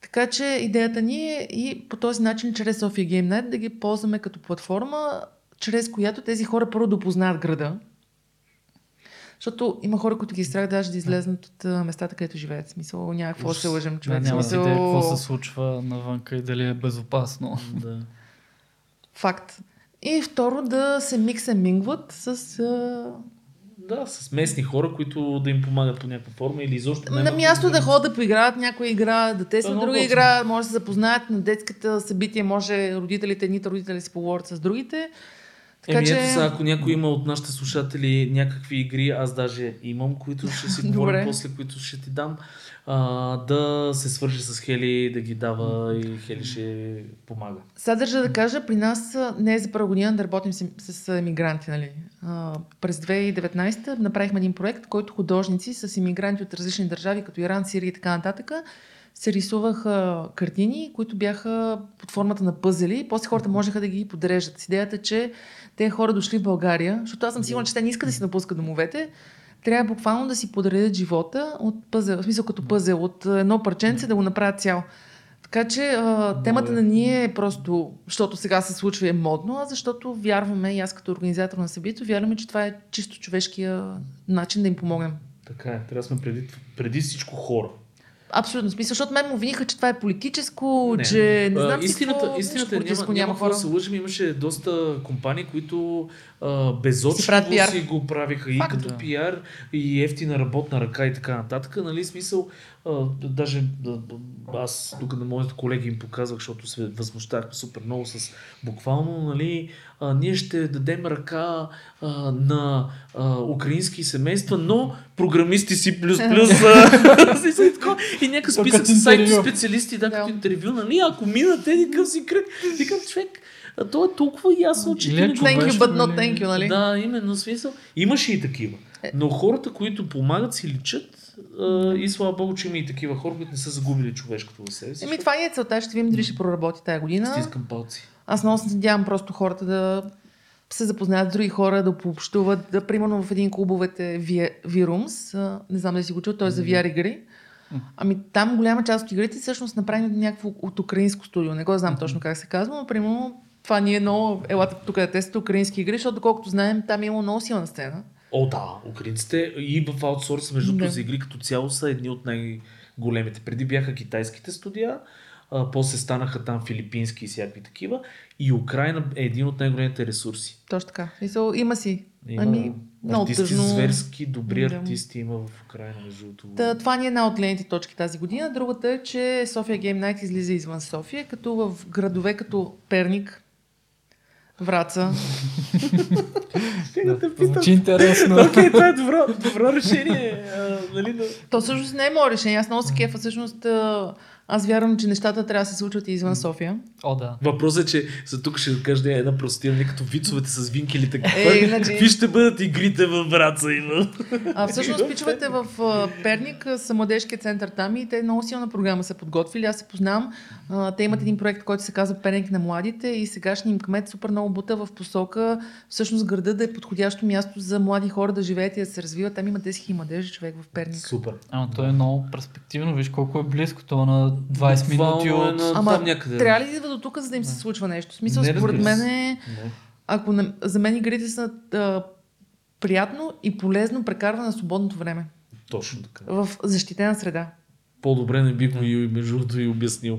Така че идеята ни е и по този начин, чрез София Game Night, да ги ползваме като платформа, чрез която тези хора първо да опознаят града. Защото има хора, които ги страх даже да излезнат от местата, където живеят. Смисъл, няма какво да се лъжем, Да, човек. В няма смисъл, идея какво се случва навънка и дали е безопасно. Да. Факт. И второ, да се миксе мингват с... А... да, с местни хора, които да им помагат по някаква форма или изобщо. На място да проблем. ходят да поиграят някоя игра, да тестват много друга игра, може да се запознаят на детската събитие, може родителите, едните родители да си поговорят с другите. Така Еми, че... ето сега, ако някой има от нашите слушатели някакви игри, аз даже имам, които ще си говорим после, които ще ти дам, а, да се свържи с Хели, да ги дава и Хели ще помага. Сега държа да кажа, при нас не е за първа година да работим с, с емигранти. Нали? А, през 2019 направихме един проект, който художници с иммигранти от различни държави, като Иран, Сирия и така нататък, се рисуваха картини, които бяха под формата на пъзели после хората можеха да ги подреждат. С идеята, че те хора дошли в България, защото аз съм сигурна, че те не искат да си напускат домовете, трябва буквално да си подредят живота от пъзел, в смисъл като пъзел, от едно парченце да го направят цял. Така че а, темата на ние е просто, защото сега се случва е модно, а защото вярваме, и аз като организатор на събитието, вярваме, че това е чисто човешкия начин да им помогнем. Така е, трябва да сме преди, преди всичко хора. Абсолютно смисъл, защото мен му обвиниха, че това е политическо, Не. че не А, знам си истината, какво, истината е, политическо няма, няма хора. да се лъжим. Имаше доста компании, които а, Си безочливо пиар. си го правиха и Факт. като Да. пиар, и ефтина работна ръка и така нататък. Нали, смисъл, а, даже да, аз тук на моите колеги им показвах, защото се възмущавахме супер много с буквално, нали, а, ние ще дадем ръка а, на а, украински семейства, но програмисти си плюс плюс и, някакъв списък с сайти специалисти, да, като интервю, нали, ако минат един къв си кръг, викам човек, а то е толкова ясно, че ти е не го Thank you, but not нали? thank you, нали? да, именно смисъл. Имаше и такива. Е. Но хората, които помагат, си личат и слава богу, че има и такива хора, които не са загубили човешкото в себе си. Еми, това е целта, ще видим дали ще проработи тази година. Стискам палци. Аз много се надявам просто хората да се запознаят с други хора, да пообщуват, да примерно в един клубовете Ви- Virums, а, не знам дали си го чул, той е за VR игри. Ами там голяма част от игрите всъщност направени от някакво от украинско студио. Не го знам точно как се казва, но примерно това ни е много, елата тук да тествате украински игри, защото доколкото знаем, там е имало много силна сцена. О, да, украинците и в аутсорс, между Да. за игри като цяло са едни от най-големите. Преди бяха китайските студия, а, после станаха там филипински и всякакви такива. И Украина е един от най-големите ресурси. Точно така. Мисъл, има си. Има Ами, много артисти, тъжно. зверски, добри Да. артисти има в Украина, между другото. Та, това ни е една от гледните точки тази година. Другата е, че София Game Night излиза извън София, като в градове като Перник, Враца. Да те питам? Звучи интересно. Окей, това е добро, добро решение. А, нали, но... То всъщност не е мое решение. Аз много се кефа всъщност а, Аз вярвам, че нещата трябва да се случват и извън София. О, да. Въпросът е, че за тук ще кажа една простия, като вицовете с винкелите. Е, иначе- Какви ще бъдат игрите в Враца и. А всъщност пичовете в Перник са младежкия център там и те много силна програма са подготвили. Аз се познавам. Те имат един проект, който се казва Перник на младите и сегашният им кмет супер много бута в посока всъщност града да е подходящо място за млади хора да живеят и да се развиват. Там има 10 000 младежи човек в Перник. Супер. Ама то е много перспективно. Виж колко е близко. То на 20 Буквално минути е от... Ама там някъде. трябва ли да идва до тук, за да им се случва нещо? В смисъл, Не, според мен е, Не. ако не, за мен игрите са а, приятно и полезно прекарване на свободното време Точно така. в защитена среда. По-добре не бих му и между другото и обяснил.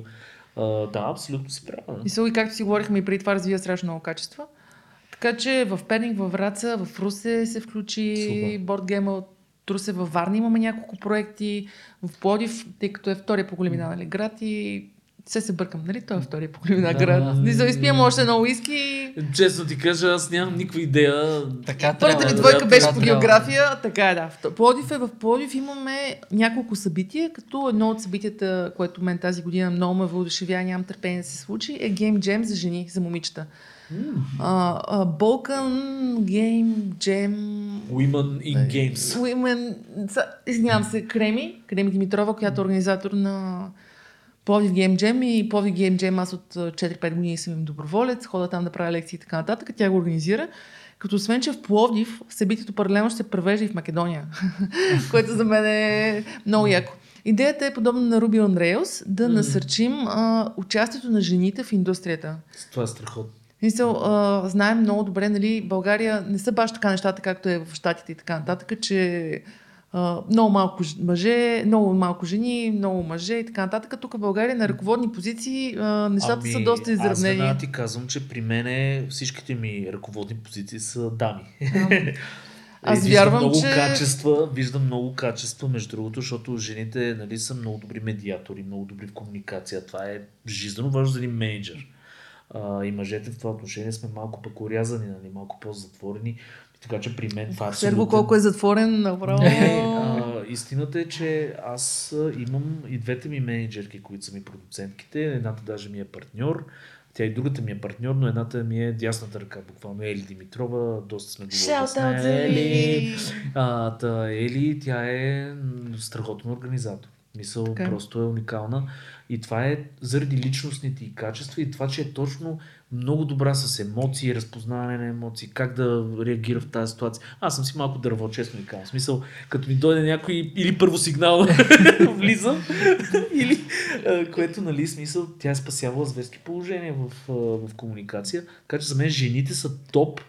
А, да, абсолютно си права. Мисъл и както си говорихме и преди това развива страшно много качества. Така че в Перник, във Враца, в Русе се включи Супер. бордгейма от Русе, във Варна имаме няколко проекти, в Плодив, тъй като е втория по големина нали, град и все се бъркам, нали? Той е втория по големина Да. град. Мисъл, изпием още едно уиски. Честно ти кажа, аз нямам никаква идея. Така Първата да, двойка да, беше по география, така е да. В Плодив е в Плодив имаме няколко събития, като едно от събитията, което мен тази година много ме въодушевя, нямам търпение да се случи, е Game Jam за жени, за момичета. А, а, Balkan Game Jam Women in Games. Women, извинявам се, Креми, Креми Димитрова, която е организатор на Пловдив Game Jam и Пловдив Game Jam аз от а, 4-5 години съм им доброволец, хода там да правя лекции и така нататък. Тя го организира. Като освен, че в Пловдив събитието паралелно ще се превежда и в Македония, което за мен е много яко. Идеята е подобно на Ruby on Rails да насърчим а, участието на жените в индустрията. Това е страхотно. Мисъл, а, знаем много добре, нали, България не са баш така нещата, както е в Штатите и така нататък, че а, много малко мъже, много малко жени, много мъже и така нататък. Тук в България на ръководни позиции а, нещата са доста Ами, Аз изравнени. веднага ти казвам, че при мене всичките ми ръководни позиции са дами. Аз И виждам вярвам, много че- качества, виждам много качества, между другото, защото жените нали, са много добри медиатори, много добри в комуникация. Това е жизненно важно за един менеджер. А, и мъжете в това отношение сме малко пък урязани, нали, малко по-затворени. Така че при мен това е Серго колко е затворен, направо. е, а, истината е, че аз имам и двете ми менеджерки, които са ми продуцентките. Едната даже ми е партньор. Тя и другата ми е партньор, но едната ми е дясната ръка, буквално Ели Димитрова. Доста сме говорили с нея. Ели! А, та, Ели, тя е страхотен организатор. Мисъл, Така е. просто е уникална. И това е заради личностните и качества и това, че е точно много добра с емоции, разпознаване на емоции, как да реагира в тази ситуация. Аз съм си малко дърво, честно ви казвам. Смисъл, като ми дойде някой или първо сигнал влизам, или което, нали, смисъл, тя е спасявала зверски положения в, в комуникация. Така че за мен жените са топ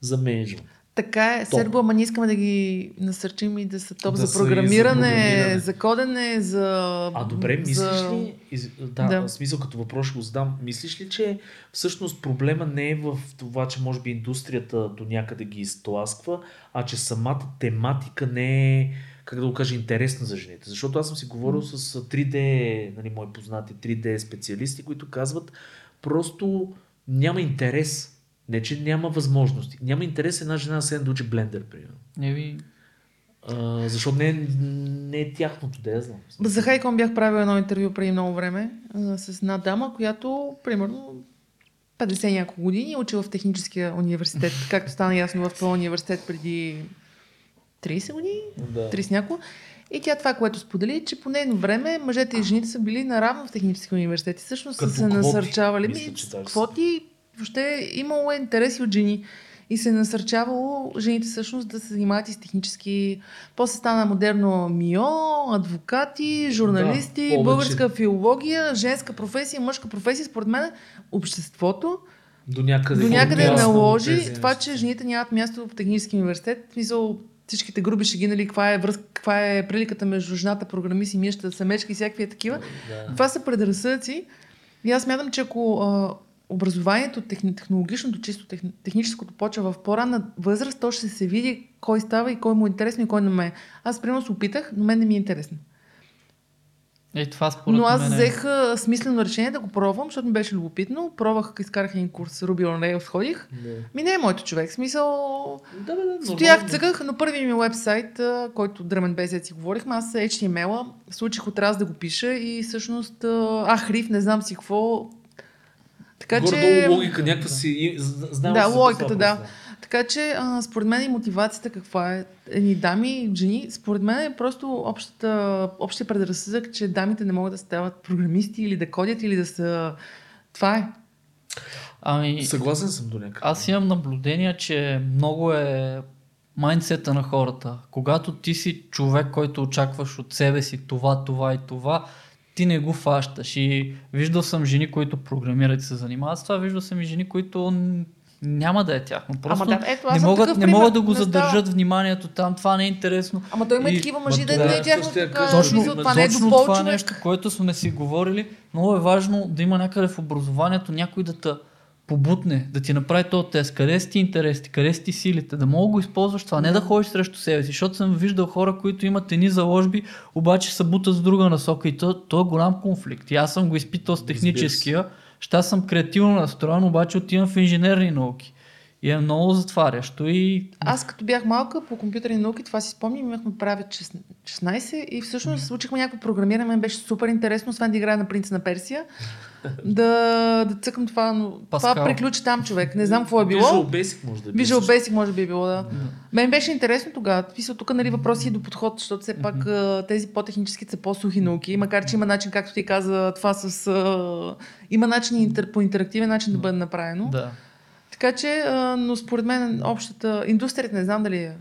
за менеджмент. Така е, Топ. Серго, ама не искаме да ги насърчим и да са топ Да за и за програмиране, програмиране. за кодене, за... А добре, мислиш за... ли, из, да, Да. смисъл като въпрос го задам, мислиш ли, че всъщност проблема не е в това, че може би индустрията до някъде ги изтласква, а че самата тематика не е, как да го кажа, интересна за жените? Защото аз съм си говорил с 3D, нали, мои познати 3D специалисти, които казват просто няма интерес. Не, че няма възможности. Няма интерес една жена да седне да учи блендер, примерно. Не ви... А, защото не, е- не е тяхното, да я знам. За Хайкон бях правил едно интервю преди много време а, с една дама, която примерно 50 няколко години е учила в техническия университет, както стана ясно в този университет преди 30 години, Да. 30 няколко. И тя това, което сподели, че по нейно време мъжете и жените са били наравно в технически университети. Всъщност са се квоти, насърчавали. мисля, Ми, квоти, въобще имало е интереси от жени. И се е насърчавало жените всъщност да се занимават и с технически... После стана модерно МИО, адвокати, журналисти, повече. българска филология, женска професия, мъжка професия. Според мен обществото До някъде, до някъде формулира наложи тези това, че жените нямат място в технически университет. В Смисъл, всичките груби шеги, нали, каква е, връзка, каква е приликата между жената, програмист и мишата, да са мечки и всякакви е такива. Да. Това са предразсъдъци. И аз смятам, че ако а, образованието, техни, технологичното, чисто тех, техническото почва в по-ранна възраст, то ще се види кой става и кой му е интересно и кой не ме е. Аз примерно се опитах, но мен не ми е интересно. Е, това според Но аз мен е- взех смислено решение да го пробвам, защото ми беше любопитно. Пробвах, изкарах един курс Ruby on Rails, ходих. Ми не е моето човек. Смисъл, Да, бе, да, Стоях, цъках, но първи ми вебсайт, а, който Drum Basic си говорихме, аз HTML-а, случих от раз да го пиша и всъщност, а, ах, риф, не знам си какво. Така Горе-долу че, логика някаква си... и- Знам Да, логиката, да. просто. така че а, според мен и мотивацията каква е? Едни дами, жени, според мен е просто общата, общия предразсъдък, че дамите не могат да стават програмисти или да кодят или да са... Това е. Ами, Съгласен съм до някъде. аз имам наблюдение, че много е майндсета на хората. Когато ти си човек, който очакваш от себе си това, това и това, ти не го фащаш. И виждал съм жени, които програмират и се занимават с това, виждал съм и жени, които няма да е тяхно. Просто да, ето, аз не, могат, такъв не могат да го Не става. задържат вниманието там, това не е интересно. Ама той има и такива мъжи, да това не е, тяхно така. Точно, това не е точно това човек. нещо, което сме си говорили, много е важно да има някъде в образованието някой да те побутне, да ти направи този тест, къде си ти интересите, къде си ти силите, да мога да го използваш това, не да ходиш срещу себе си, защото съм виждал хора, които имат едни заложби, обаче се бутат с друга насока и то, то е голям конфликт. И аз съм го изпитал с техническия, ще съм креативно настроен, обаче отивам в инженерни науки. И е много затварящо и Аз като бях малка по компютърни науки, това си спомням, имахме правят 16 и всъщност случихме някакво програмиране, мен беше супер интересно, освен да играя на принца на Персия, да, да цъкам това, но това Паскал. приключи там човек. Не знам какво е било. Visual Basic може да е. Visual. Basic може би е било, да. Мен беше интересно тогава. Писал тук нали, въпроси и до подход, защото все пак а, тези по-технически са по-сухи науки, макар че има начин, както ти каза, това с... Има начин по интерактивен начин да бъде направено. да. Така че, а, но според мен общата индустрията не знам дали, е-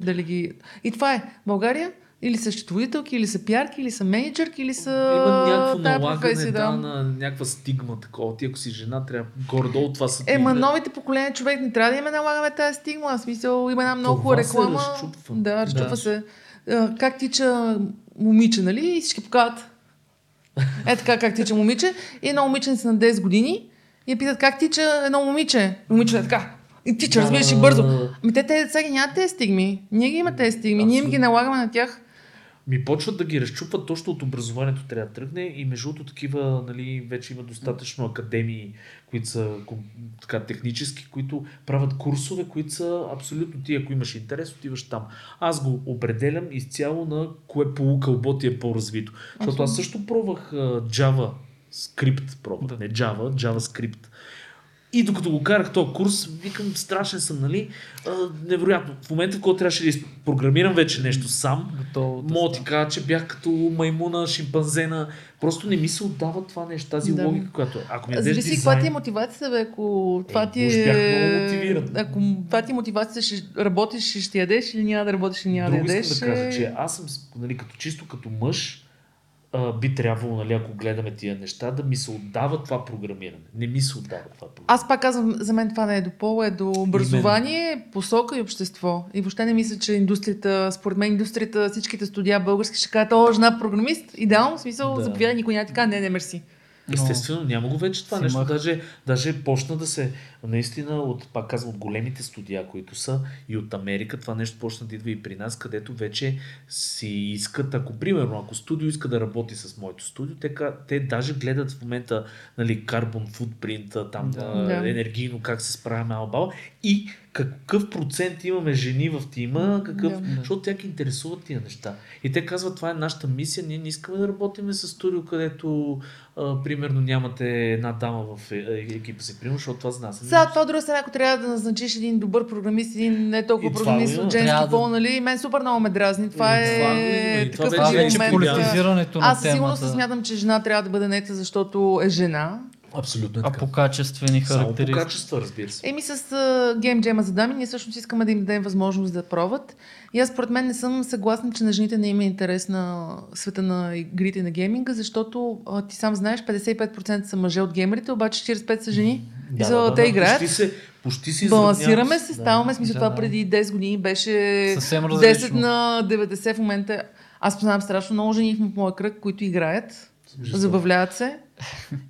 дали ги... И това е. България или са счетоводителки, или са пиарки, или са менеджерки, или са... Има някакво тая налагане да, на някаква стигма такова. Ти ако си жена, трябва горе-долу това са ти. Е, ма да- новите поколения човек не трябва да им налагаме тази стигма. В смисъл, има една много хубава се реклама. разчупва. Да, разчупва Да. се. А, Как тича момиче, нали? И всички показват. Е така, как тича момиче. И едно момиче на 10 години и я питат как тича едно момиче. Момиче е така. И тича, разбираш, и бързо. Ами те, те ги нямат тези стигми. Ние ги имаме тези стигми. Ние им ги налагаме на тях. Ми почват да ги разчупват точно от образованието трябва да тръгне и между другото такива, нали, вече има достатъчно академии, които са така технически, които правят курсове, които са абсолютно ти, ако имаш интерес, отиваш там. Аз го определям изцяло на кое полукълбо ти е по-развито. Защото аз също пробвах Java скрипт, пробвах, не Java, JavaScript. И докато го карах този курс, викам, страшен съм, нали? А, невероятно. В момента, в който трябваше да изпрограмирам вече нещо сам, Готово да Мога да ти кажа, че бях като маймуна, шимпанзена. Просто не ми се отдава това нещо, тази Да. логика, която... Ако ми дадеш Зависи дизайн... каква ти е мотивацията, бе, ако това ти уж бях много е... Ако това ти е мотивацията, ще работиш и ще ядеш или няма да работиш и няма Друго да искам ядеш. да кажа, е- че аз съм, нали, като чисто като мъж, а, би трябвало, нали, ако гледаме тия неща, да ми се отдава това програмиране. Не ми се отдава това програмиране. Аз пак казвам, за мен това не е до пол, е до образование, посока и общество. И въобще не мисля, че индустрията, според мен индустрията, всичките студия български ще кажат, о, жена програмист, идеално, смисъл, да. заповядай, никой няма така, не, не, мерси. Но- Естествено, няма го вече това нещо. мах. Даже, даже почна да се, наистина, от, пак казвам, от големите студия, които са и от Америка, това нещо почна да идва и при нас, където вече си искат, ако примерно, ако студио иска да работи с моето студио, те, те даже гледат в момента нали, карбон футпринта, там Да. да. Да. енергийно как се справяме албала и какъв процент имаме жени в тима, какъв, Да. защото тях ги интересуват тия неща. И те казват, това е нашата мисия, ние не искаме да работим с студио, където а, примерно нямате една дама в е, е, екипа си, примерно, защото това за нас. е Сега, това друга страна, ако трябва да назначиш един добър програмист, един не толкова И програмист от женски Трябва да- пол, нали, мен супер много ме дразни. Това И това е и това такъв вече Това е вече момент, политизирането на Аз сигурно се смятам, че жена трябва да бъде нета, защото е жена. Абсолютно е А така. по качествени Само по характеристики. качества, разбира се. Еми с uh, Game Jam за дами, ние всъщност искаме да им дадем възможност да пробват. И аз според мен не съм съгласна, че на жените не има интерес на света на игрите и на гейминга, защото а, ти сам знаеш, 55% са мъже от геймерите, обаче 45% са жени. и за те играят. Почти се, почти си Балансираме се, ставаме, смисъл Да, това да. преди 10 години беше Съвсем 10 различно. на 90 в момента. Аз познавам страшно много жени в моя кръг, които играят, Жестоко. забавляват се.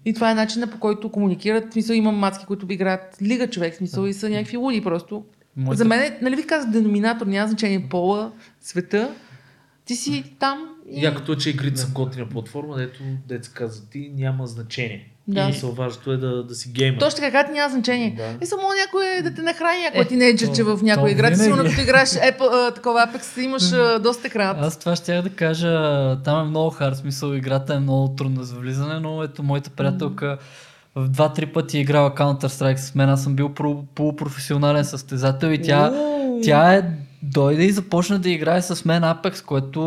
И това е начинът по който комуникират. В смисъл имам мацки, които играят лига човек, в смисъл и са някакви луди просто. Моята- За мен, е, нали ви казах, деноминатор, няма значение пола, света. Ти си там и... Якото че игрите са готина платформа, дето, деца каза ти, няма значение. Да. И се важното е да, да си геймер. Точно така, ти няма значение. Да. И само някой да те нахрани, някой Е, тинейджерче то- в някоя игра. Ти. Сигурно като играеш Apple, а, такова Apex, имаш а, доста екран. Аз това ще да кажа, там е много хард, смисъл играта е много трудна за влизане, но ето моята приятелка в два-три пъти е играла Counter-Strike с мен, аз съм бил про- полупрофесионален състезател и тя, тя е, дойде и започна да играе с мен Apex, което,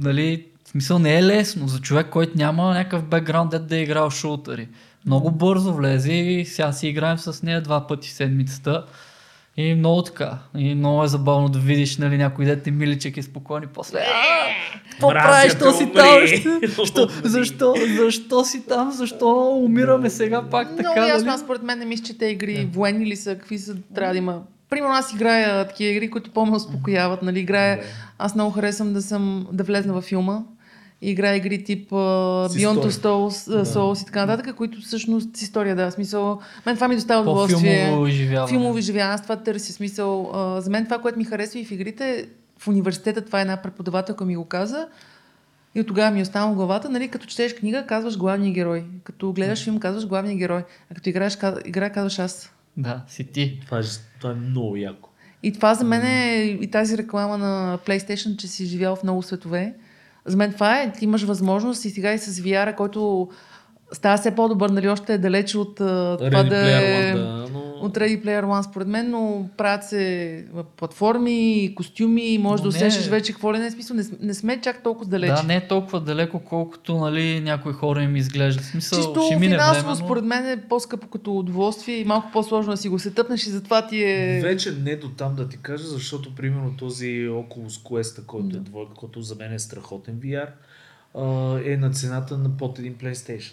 нали, в смисъл не е лесно за човек, който няма някакъв бекграунд, дет да е играл шутъри. Много бързо влезе и сега си играем с нея два пъти в седмицата. И много така. И много е забавно да видиш нали, някой дете миличък и спокойни после. «А, Какво Мразя правиш? Що си умри!» там? Защо, защо, защо си там? Защо умираме сега пак така? Много ясно, нали? аз според мен не мисля, че те игри военни ли са, какви са, трябва да има. Примерно аз играя такива игри, които по-ме успокояват, нали, играя, аз много харесвам да съм, да влезна във филма. И играя игри тип uh, Beyond история. Souls, Да. uh, Souls и така нататък, които всъщност с история, да, смисъл, мен това ми доставя удоволствие. По-филмово изживяване. Филмово изживяване, аз това търся смисъл. А, за мен това, което ми харесва и в игрите, в университета това е една преподавателка ми го каза. И от тогава ми е останало в главата, нали, като четеш книга, казваш главния герой. Като гледаш филм, казваш главния герой. А като играеш игра, казваш аз. Да, си ти. Това е, това е много яко. И това за мен е и тази реклама на PlayStation, че си живял в много светове. За мен това е, ти имаш възможност и сега и с VR, който става все по-добър, нали, още е далеч от а, това Ready да е... Да, но... От Ready Player One, според мен, но правят се платформи, костюми, може Но да не- усещаш вече какво ли не е смисъл. Не, не сме чак толкова далеч. Да, не е толкова далеко, колкото нали, някои хора им изглежда. В смисъл, Чисто ще мине финансово, време, но... според мен е по-скъпо като удоволствие и малко по-сложно да си го сетъпнеш и затова ти е... Вече не до там да ти кажа, защото примерно този Oculus Quest, който е двойка, който за мен е страхотен VR, е на цената на под един PlayStation.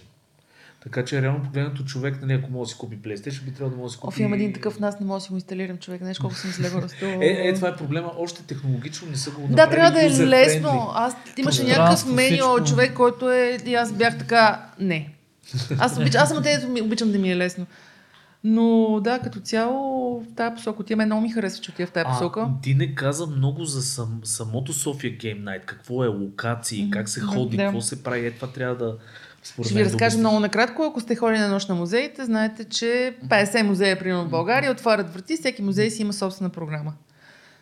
Така че реално погледнато човек, нали, ако може да си купи PlayStation, би трябвало да може да си купи... Оф, имам един такъв, нас не мога да си го инсталирам човек. Знаеш колко съм зле го. Е, е, това е проблема. Още технологично не са го Да, трябва да е лесно. Аз имаше някакъв меню човек, който е... И аз бях така... Не. Аз, обич, аз съм тези, обичам да ми е лесно. Но да, като цяло в тази посока отива. Мен много ми харесва, че отива в тази посока. Ти не каза много за сам, самото София Game Night. Какво е локации, как се ходи, да. какво се прави. Е, това трябва да... Според Ще ви разкажа много накратко. Ако сте ходили на нощ на музеите, знаете, че 50 музея, примерно в България, отварят врати, всеки музей си има собствена програма.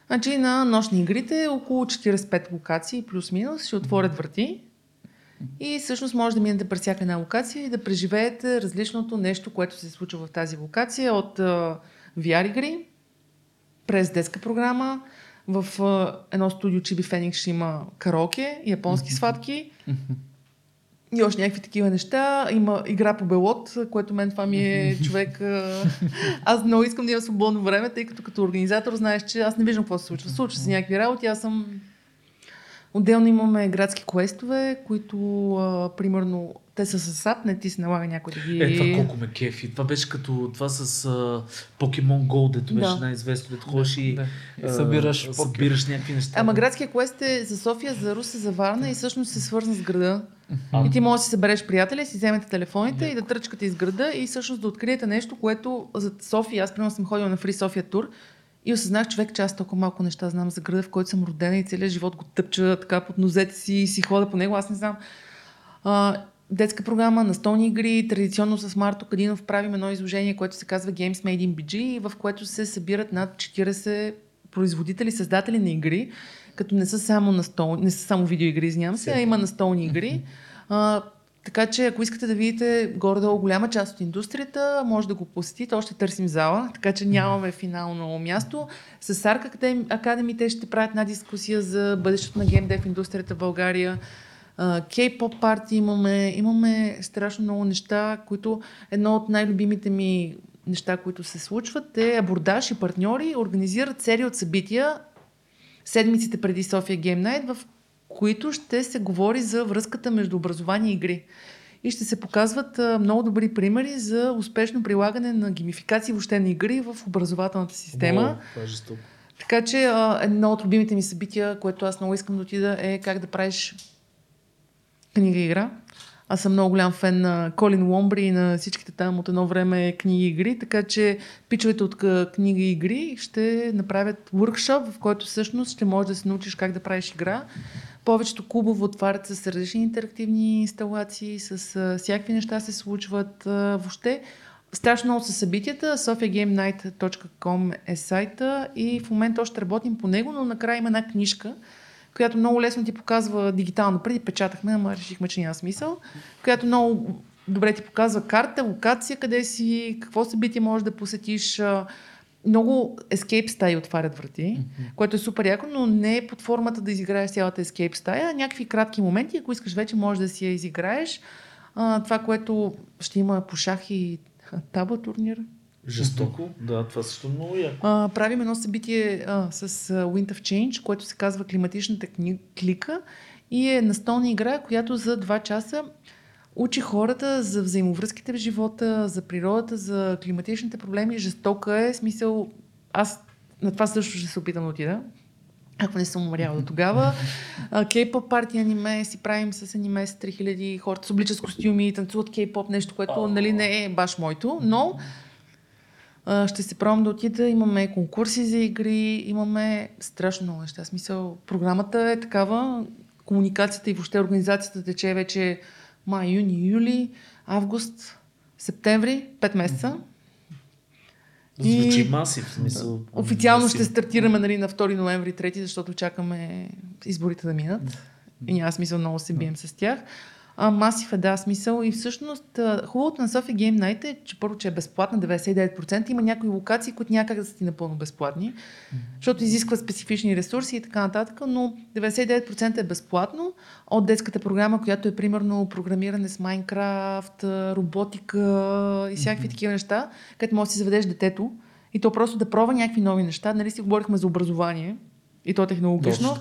Значи на нощни игрите около 45 локации, плюс-минус, ще отворят врати. И всъщност може да минете през всяка една локация и да преживеете различното нещо, което се случва в тази локация от VR игри, през детска програма, в едно студио Chibi Phoenix ще има караоке, японски сватки, и още някакви такива неща. Има игра по белот, което мен това ми е човек. Аз много искам да имам свободно време, тъй като като организатор знаеш, че аз не виждам какво се случва. Случва се някакви работи, аз съм... Отделно имаме градски квестове, които а, примерно те са с ап, не ти се налага някой да ги... Е, това колко ме кефи. Това беше като това с uh, Pokemon Go, дето беше Да. най-известно, дето ходиш и Да. И а, събираш събираш някакви неща. Ама градския квест е за София, за Русе, за Варна и всъщност се свързан с града. А. И ти можеш да си събереш приятели, си вземете телефоните и да тръчкате из града и всъщност да откриете нещо, което за София, аз примерно съм ходила на Фри София тур и осъзнах човек, че аз толкова малко неща знам за града, в който съм родена и целият живот го тъпча така под нозете си и си хода по него, аз не знам. А, детска програма, настолни игри, традиционно с Марто Кадинов правим едно изложение, което се казва Games Made in BG, в което се събират над 40 производители, създатели на игри, като не са само, настол... не са само видеоигри, извинявам се, а има настолни игри. А, така че, ако искате да видите горе-долу голяма част от индустрията, може да го посетите. Още търсим зала, така че нямаме финално място. С Academy- Academy те ще правят една дискусия за бъдещето на геймдев индустрията в България. Парти имаме, имаме страшно много неща, които едно от най-любимите ми неща, които се случват е абордаж и партньори организират серия от събития седмиците преди София Game Night, в които ще се говори за връзката между образование и игри. И ще се показват много добри примери за успешно прилагане на геймификация въобще на игри в образователната система. О, това е. Така че едно от любимите ми събития, което аз много искам да отида, е как да правиш книга игра. Аз съм много голям фен на Колин Ломбри и на всичките там от едно време книги игри, така че пичовете от книги игри ще направят workshop, в който всъщност ще можеш да се научиш как да правиш игра Повечето клубове отварят с различни интерактивни инсталации, с всякакви неща се случват. Въобще, страшно много са събитията. sophiagamenight.com е сайта и в момента още работим по него, но накрая има една книжка, която много лесно ти показва дигитално. Преди печатахме, ама решихме, че няма смисъл. Която много добре ти показва карта, локация, къде си, какво събитие можеш да посетиш. Много escape стаи отварят врати, което е супер яко, но не е под формата да изиграеш цялата escape стая, някакви кратки моменти, ако искаш вече можеш да си я изиграеш. А, това, което ще има по шах и таба турнир. Жестоко, да, това също е много яко. А, правим едно събитие а, с Wind of Change, което се казва климатичната кни... клика и е настолна игра, която за 2 часа учи хората за взаимовръзките в живота, за природата, за климатичните проблеми. Жестока е, смисъл, аз на това също ще се опитам да отида. Ако не съм умряла до тогава. Кей-поп парти аниме си правим с аниме с 3000 хората с обличат с костюми, танцуват кей-поп, нещо, което нали, не е баш моето, но ще се пробвам да отида. Имаме конкурси за игри, имаме страшно много неща. Смисъл, програмата е такава, комуникацията и въобще организацията тече вече май, юни, юли, август, септември, 5 месеца. Звучи И- масив, в смисъл. Официално масив. ще стартираме нали, на 2 ноември, 3, защото чакаме изборите да минат. И няма смисъл много се бием с тях. А, масив е, да, смисъл. И всъщност хубавото на София Game Night е, че първо, че е безплатна, 99%. Има някои локации, които някак да са ти напълно безплатни, защото изискват специфични ресурси и така нататък, но 99% е безплатно. От детската програма, която е примерно програмиране с Майнкрафт, роботика и всякакви такива неща, където можеш да си заведеш детето и то просто да пробва някакви нови неща. Нали си говорихме за образование и то технологично.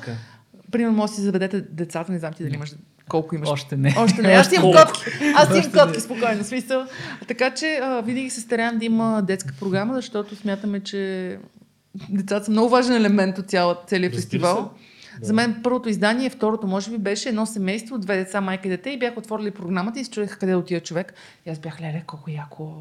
Примерно може да си заведете децата, не знам ти дали имаш колко имаш. Още не. Още не. Аз имам котки. Аз имам котки, спокойно, смисъл. Така че а, винаги се стараем да има детска програма, защото смятаме, че децата са много важен елемент от цяла, целият Разбира фестивал. се. За мен първото издание, второто може би беше едно семейство, две деца, майка и дете и бяха отворили програмата и се чудеха къде да отида човек. И аз бях, леле, колко яко.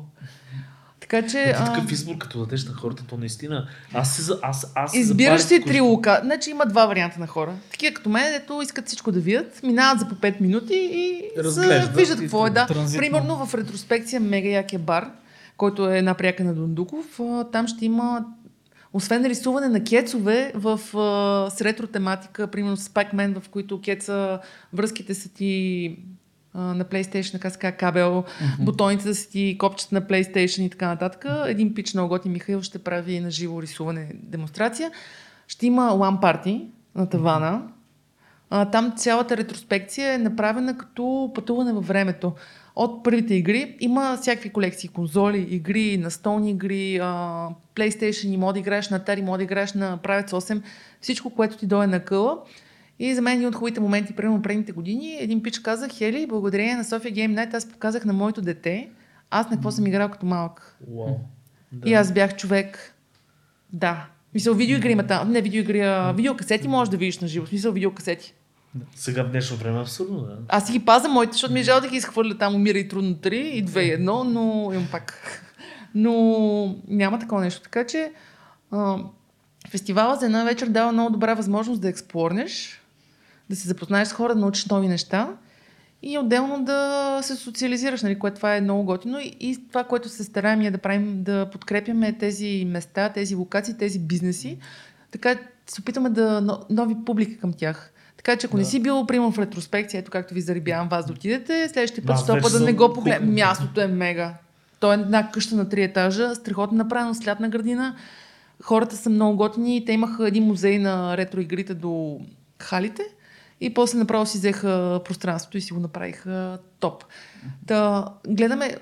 Така че... Ти а, такъв избор, като дадеш на хората, то наистина. Аз се, аз, аз Избираш си три лука. Значи има два варианта на хора. Такива като мен, дето искат всичко да видят, минават за по 5 минути и Разглеждат се виждат какво е. Да. транзитно. Примерно в ретроспекция Мега якия бар, който е една пряка на Дундуков, там ще има освен рисуване на кецове в, а, с ретро тематика, примерно с Pac-Man, в които кеца връзките са ти на PlayStation, така казва, кабел, бутоните да са ти копчета на PlayStation и така нататък. Един пич на Оготи Михаил ще прави на живо рисуване демонстрация. Ще има LAN парти на тавана. А, там цялата ретроспекция е направена като пътуване във времето. От първите игри има всякакви колекции, конзоли, игри, настолни игри, а, PlayStation и мод играеш на Atari, мод играеш на Pravec 8, всичко, което ти дойде на къла. И за мен един от хубавите моменти, примерно предните години, един пич каза, Хели, благодарение на София Game Night, аз показах на моето дете, аз на какво съм играл като малък. Да. И аз бях човек. Да. Мисъл, видеоигри има там. Не видеоигри, а видеокасети можеш да видиш на живо. Смисъл, видеокасети. Сега в днешно време е абсурдно, да. Аз си ги пазя моите, защото ми е жал да ги изхвърля там, умира и трудно 3 и 2 и 1, но имам пак. Но няма такова нещо. Така че а, фестивала за една вечер дава много добра възможност да експлорнеш, да се запознаеш с хора, да научиш нови неща и отделно да се социализираш, нали, което това е много готино. И, и това, което се стараем е да правим, да подкрепяме тези места, тези локации, тези бизнеси, така се опитаме да но- нови публика към тях. Така че ако не Да. си бил, примерно в ретроспекция, ето както ви зарибявам вас да отидете, следващия път Аз ще вече опа да не го погледнем. Мястото е мега. То е една къща на три етажа, страхотно направено, с лятна градина. Хората са много готини. Те имаха един музей на ретро игрите до халите и после направо си взеха пространството и си го направиха топ. Да, гледаме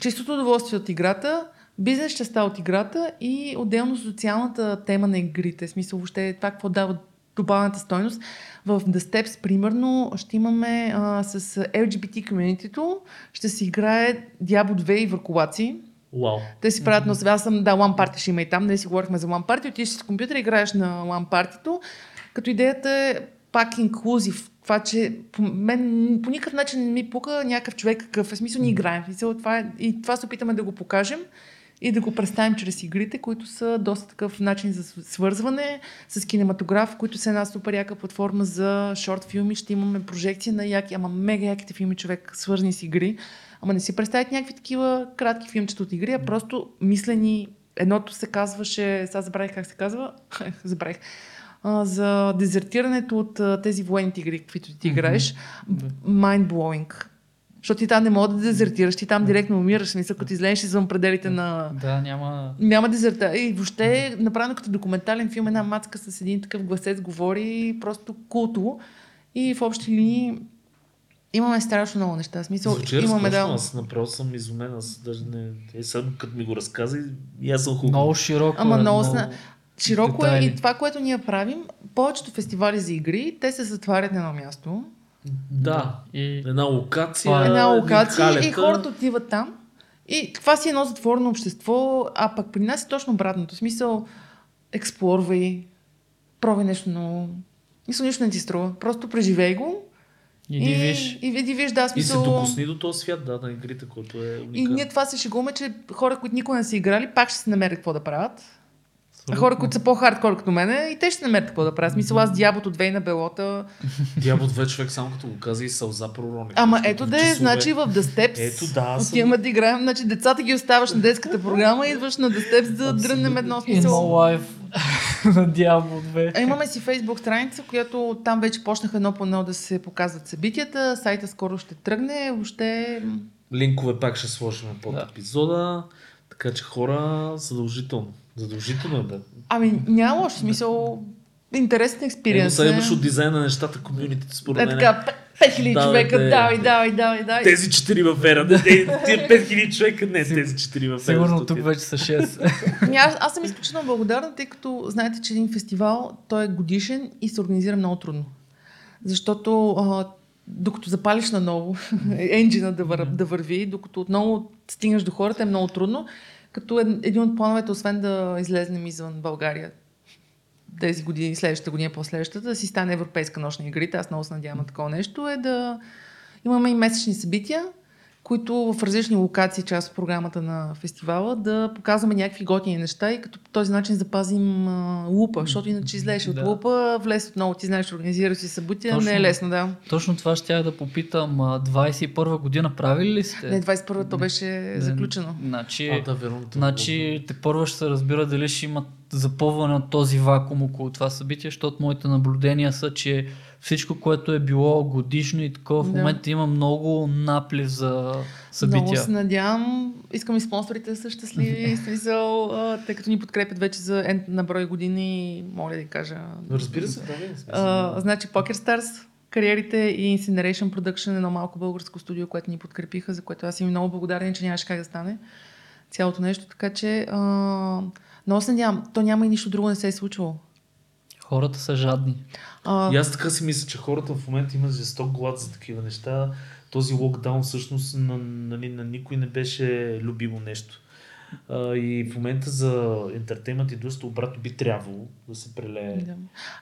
чистото удоволствие от играта, бизнес частта от играта и отделно социалната тема на игрите. В смисъл въобще това какво дава добавената стойност. В The Steps, примерно, ще имаме а, с LGBT комьюнитито, ще се играе Diablo 2 и въркулаци. Уау. Те си правят, но сега аз съм, да, One Party ще има и там, не си говорихме за One Party, отиваш с компютъра, играеш на One Party-то, като идеята е пак инклюзив. Това, че по, мен по никакъв начин не ми пука някакъв човек какъв е. В смисъл, ние играем. В смисъл, това е, и това се опитаме да го покажем. и да го представим чрез игрите, които са доста такъв начин за свързване с кинематограф, които са една супер яка платформа за шорт филми. Ще имаме прожекция на яки, ама мега яките филми, човек, свързани с игри. Ама не си представят някакви такива кратки филмчета от игри, а просто мислени. Едното се казваше, сега забравих как се казва, забравих, а, за дезертирането от а, тези военните игри, които ти играеш. Mind-blowing. Защото ти там не мога да дезертираш, ти там директно умираш, смисъл, като излезеш извън пределите на... Да, няма... Няма дезерта. И въобще направено като документален филм, една мацка с един такъв гласец говори, просто култово. И в общи линии имаме страшно много неща. Смисъл, Звучи имаме да... аз направо съм изумен, аз даже не... Е, само като ми го разказа и аз съм хубав. Много широко Ама е, много сна- Широко е детайли. и това, което ние правим. Повечето фестивали за игри, те се затварят на едно място. Да. И Една локация. Е една локация халета. и хората отиват там. И това си е едно затворено общество, а пък при нас е точно обратното. В смисъл, експлорвай, пробвай нещо ново. Мисля, нищо не ти струва. Просто преживей го. иди виж. И, и, и виж, да, И се смисъл... докосни до този свят, да, на игрите, който е И уникален. ние това се шегуваме, че хора, които никога не са играли, пак ще се намерят какво да правят. Абсолютно. хора, които са по-хардкор като мене, и те ще намерят какво да правят. Смисъл, аз дяволът от Вейна Белота. Дявол две човек само като го каза и сълза пророни. Ама ето да е, значи в The Steps. Ето да, аз съм- Отиваме да играем, значи децата ги оставаш на детската програма и идваш на The Steps да дрънем едно In смисъл. my life. Надявам две. А имаме си фейсбук страница, която там вече почнаха едно по едно да се показват събитията. Сайта скоро ще тръгне. Въобще Линкове пак ще сложим под Да. епизода. Така че хора, задължително. Задължително е, бе. Ами няма лош смисъл. Интересен Е, експириенс. сега имаш от дизайна на нещата, комюнитите според Е мен. така, 5000 Давай, човека, давай, давай, давай, давай. Тези четири във ера. Не, те- тия 5000 човека, не, тези четири във ера. Сигурно тук вече са 6. Ами аз, аз съм изключително благодарна, тъй като знаете, че един фестивал, той е годишен и се организира много трудно. Защото а, докато запалиш наново енджина да, вър, да върви, докато отново стигнеш до хората, е много трудно. Като ед- един от плановете, освен да излезнем извън България тези години, следващата година, по-следващата, да си стане Европейска нощна игрите, аз много се надявам на такова нещо, е да имаме и месечни събития, които в различни локации, част от програмата на фестивала, да показваме някакви готини неща и като по този начин запазим а, лупа, защото иначе излезеш от Да. лупа, влез отново, ти знаеш, организираш си събития, Точно. не е лесно, да. Точно това ще да попитам. а, 21 година правили ли сте? Не, 21-та то беше Не, заключено. Значи, А, да, верно. значи те първо ще се разбира дали ще имат запълване от този вакуум около това събитие, защото моите наблюдения са, че всичко, което е било годишно и такова, в Да. момента има много наплив за Много събития. се надявам. Искам и спонсорите да са щастливи. в смисъл, тъй като ни подкрепят вече за N на брой години, моля да ви кажа. Разбира се, да, в да. значи Poker Stars, кариерите и Incineration Production, едно малко българско студио, което ни подкрепиха, за което аз им много благодарен, че нямаше как да стане цялото нещо. Така че а, много се надявам. То няма и нищо друго не се е случвало. Хората са жадни. А, И аз така си мисля, че хората в момента имат жесток глад за такива неща. Този локдаун всъщност на, нали, на никой не беше любимо нещо. А, и в момента за ентертеймент индустрията обратно би трябвало да се прелее. да.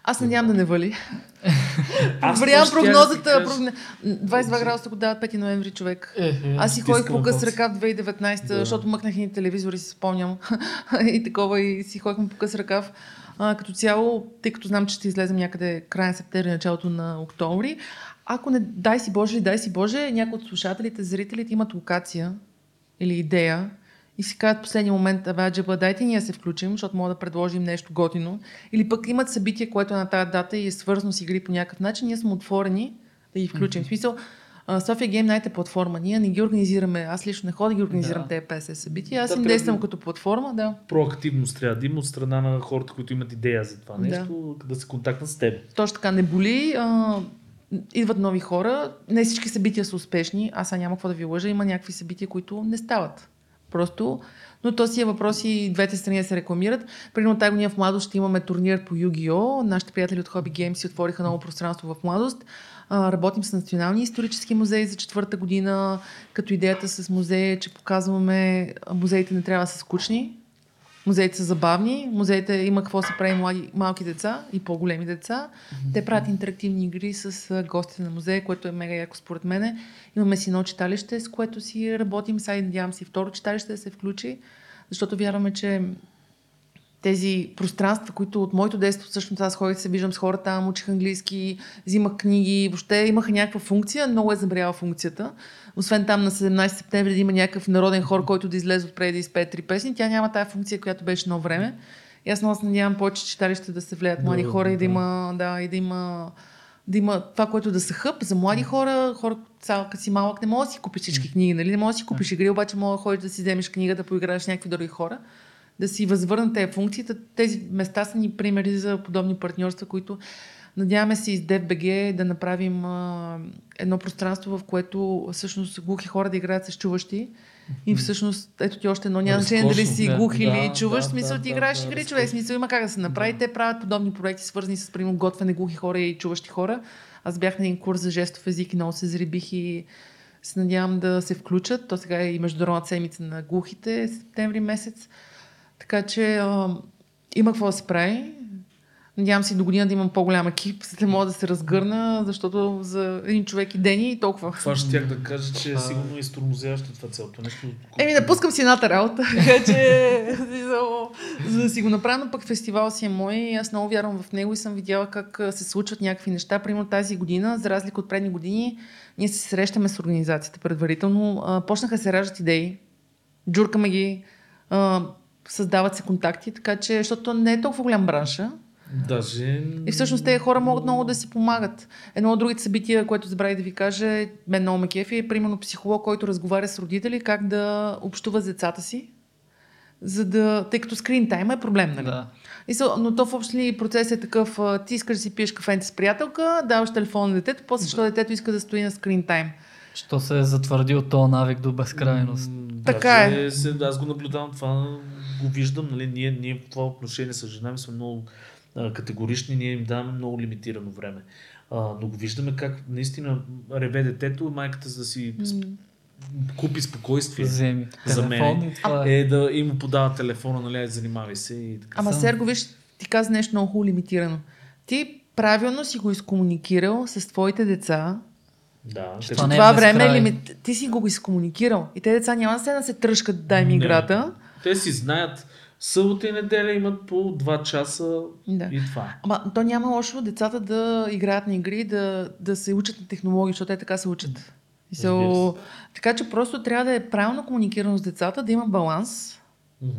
Аз надявам да не вали. Аз Вариант прогнозата. кажа. Прогне... 22 градуса го дават 5 ноември човек. Е, Аз си ходих по къс палци. ръкав 2019, Да. защото мъкнах и телевизори, си спомням. и такова, и си ходихме по къс ръкав. А, като цяло, тъй като знам, че ще излезем някъде края на септември, началото на октомври, ако не дай си Боже, дай си Боже, някои от слушателите, зрителите имат локация или идея и си казват последния момент, абе, аджеба, дайте ние се включим, защото мога да предложим нещо готино. Или пък имат събитие, което е на тази дата и е свързано с игри по някакъв начин, ние сме отворени да ги включим. В смисъл, София Game Night е платформа. Ние не ги организираме. Аз лично не ходя да ги организирам Да. тези 50 събития. Аз Да, им трябва действам да- като платформа, да. Проактивност трябва да има от страна на хората, които имат идея за това Да. нещо, да, се контактнат с теб. Точно така не боли. А, идват нови хора. Не всички събития са успешни. Аз сега няма какво да ви лъжа. Има някакви събития, които не стават. Просто. Но то си е въпрос и двете страни да се рекламират. Примерно тази година в Младост ще имаме турнир по Yu-Gi-Oh! Нашите приятели от Hobby Games си отвориха ново пространство в Младост. А, работим с Националния исторически музей за четвърта година, като идеята с музея е, че показваме музеите не трябва да са скучни, Музеите са забавни, музеите има какво се прави млади, малки деца и по-големи деца. Те правят интерактивни игри с гостите на музея, което е мега яко според мене. Имаме си едно читалище, с което си работим. Сега надявам се и второ читалище да се включи. защото вярваме, че тези пространства, които от моето детство всъщност аз ходих се виждам с хората, там учих английски, взимах книги, въобще имаха някаква функция, много е забряла функцията. Освен там на 17 септември да има някакъв народен хор, който да излезе отпреди да изпее три песни, тя няма тая функция, която беше едно време. И аз много се надявам повече читалище да се влеят млади Да, хора и да да. има, да, и да има да има това, което да са хъп за млади хора, хора, като си малък, не мога да си купиш всички книги, нали? Не мога да си купиш игри, обаче мога да ходиш да си вземеш книга, да поиграеш с някакви други хора, да си възвърнат тези функции. Тези места са ни примери за подобни партньорства, които надяваме се из DFBG да направим а, едно пространство, в което всъщност глухи хора да играят с чуващи. И всъщност, ето ти още едно, няма значение дали си да. глух или Да, чуваш, да, смисъл да, ти да, играеш да, игри, разкошно. човек, смисъл има как да се направи. Те правят подобни проекти, свързани с, примерно, готвене глухи хора и чуващи хора. Аз бях на един курс за жестов език и много се зарибих и се надявам да се включат. То сега е и Международната седмица на глухите, септември месец. Така че а, има какво да се прави. Надявам се до година да имам по-голям екип, за да мога да се разгърна, защото за един човек и ден и толкова. Това ще тях да кажа, че е сигурно изтормозяващо това цялото нещо. Еми, напускам си едната работа, така че за да си го направя, но пък фестивал си е мой и аз много вярвам в него и съм видяла как се случват някакви неща. Примерно тази година, за разлика от предни години, ние се срещаме с организацията предварително. А, почнаха се раждат идеи, джуркаме ги, а, създават се контакти, така че, защото не е толкова голям бранша, Даже... и всъщност тези хора могат много да си помагат. Едно от другите събития, което забравих да ви кажа, мен много ме кефи, е примерно психолог, който разговаря с родители как да общува с децата си, за да, тъй като скрин тайм е проблем, нали? Да. И са, но то в общи ли процес е такъв, ти искаш да си пиеш кафенце с приятелка, даваш телефон на детето, после що детето иска да стои на скрин тайм. Що се е затвърдил този навик до безкрайност. Така е. Аз го наблюдавам това, го виждам, нали, ние, ние в това отношение с жена ми сме много а, категорични, ние им даваме много лимитирано време. А, но го виждаме как наистина реве детето, майката за да си сп- купи спокойствие. Вземи. За Телефон мен това е. Е да и му подава телефона, нали, ай, занимавай се и така. Ама. Серго, виж, ти каза нещо много хубаво лимитирано. Ти правилно си го изкомуникирал с твоите деца, Да, Че това е време е лимит... ти си го изкомуникирал. И те деца няма да се да се тръжкат, дай ми Не. Те си знаят, събота и неделя имат по 2 часа Да. и това. Ама то няма лошо децата да играят на игри, да, да се учат на технологии, защото те така се учат. Се. така че просто трябва да е правилно комуникирано с децата, да има баланс. Мгм.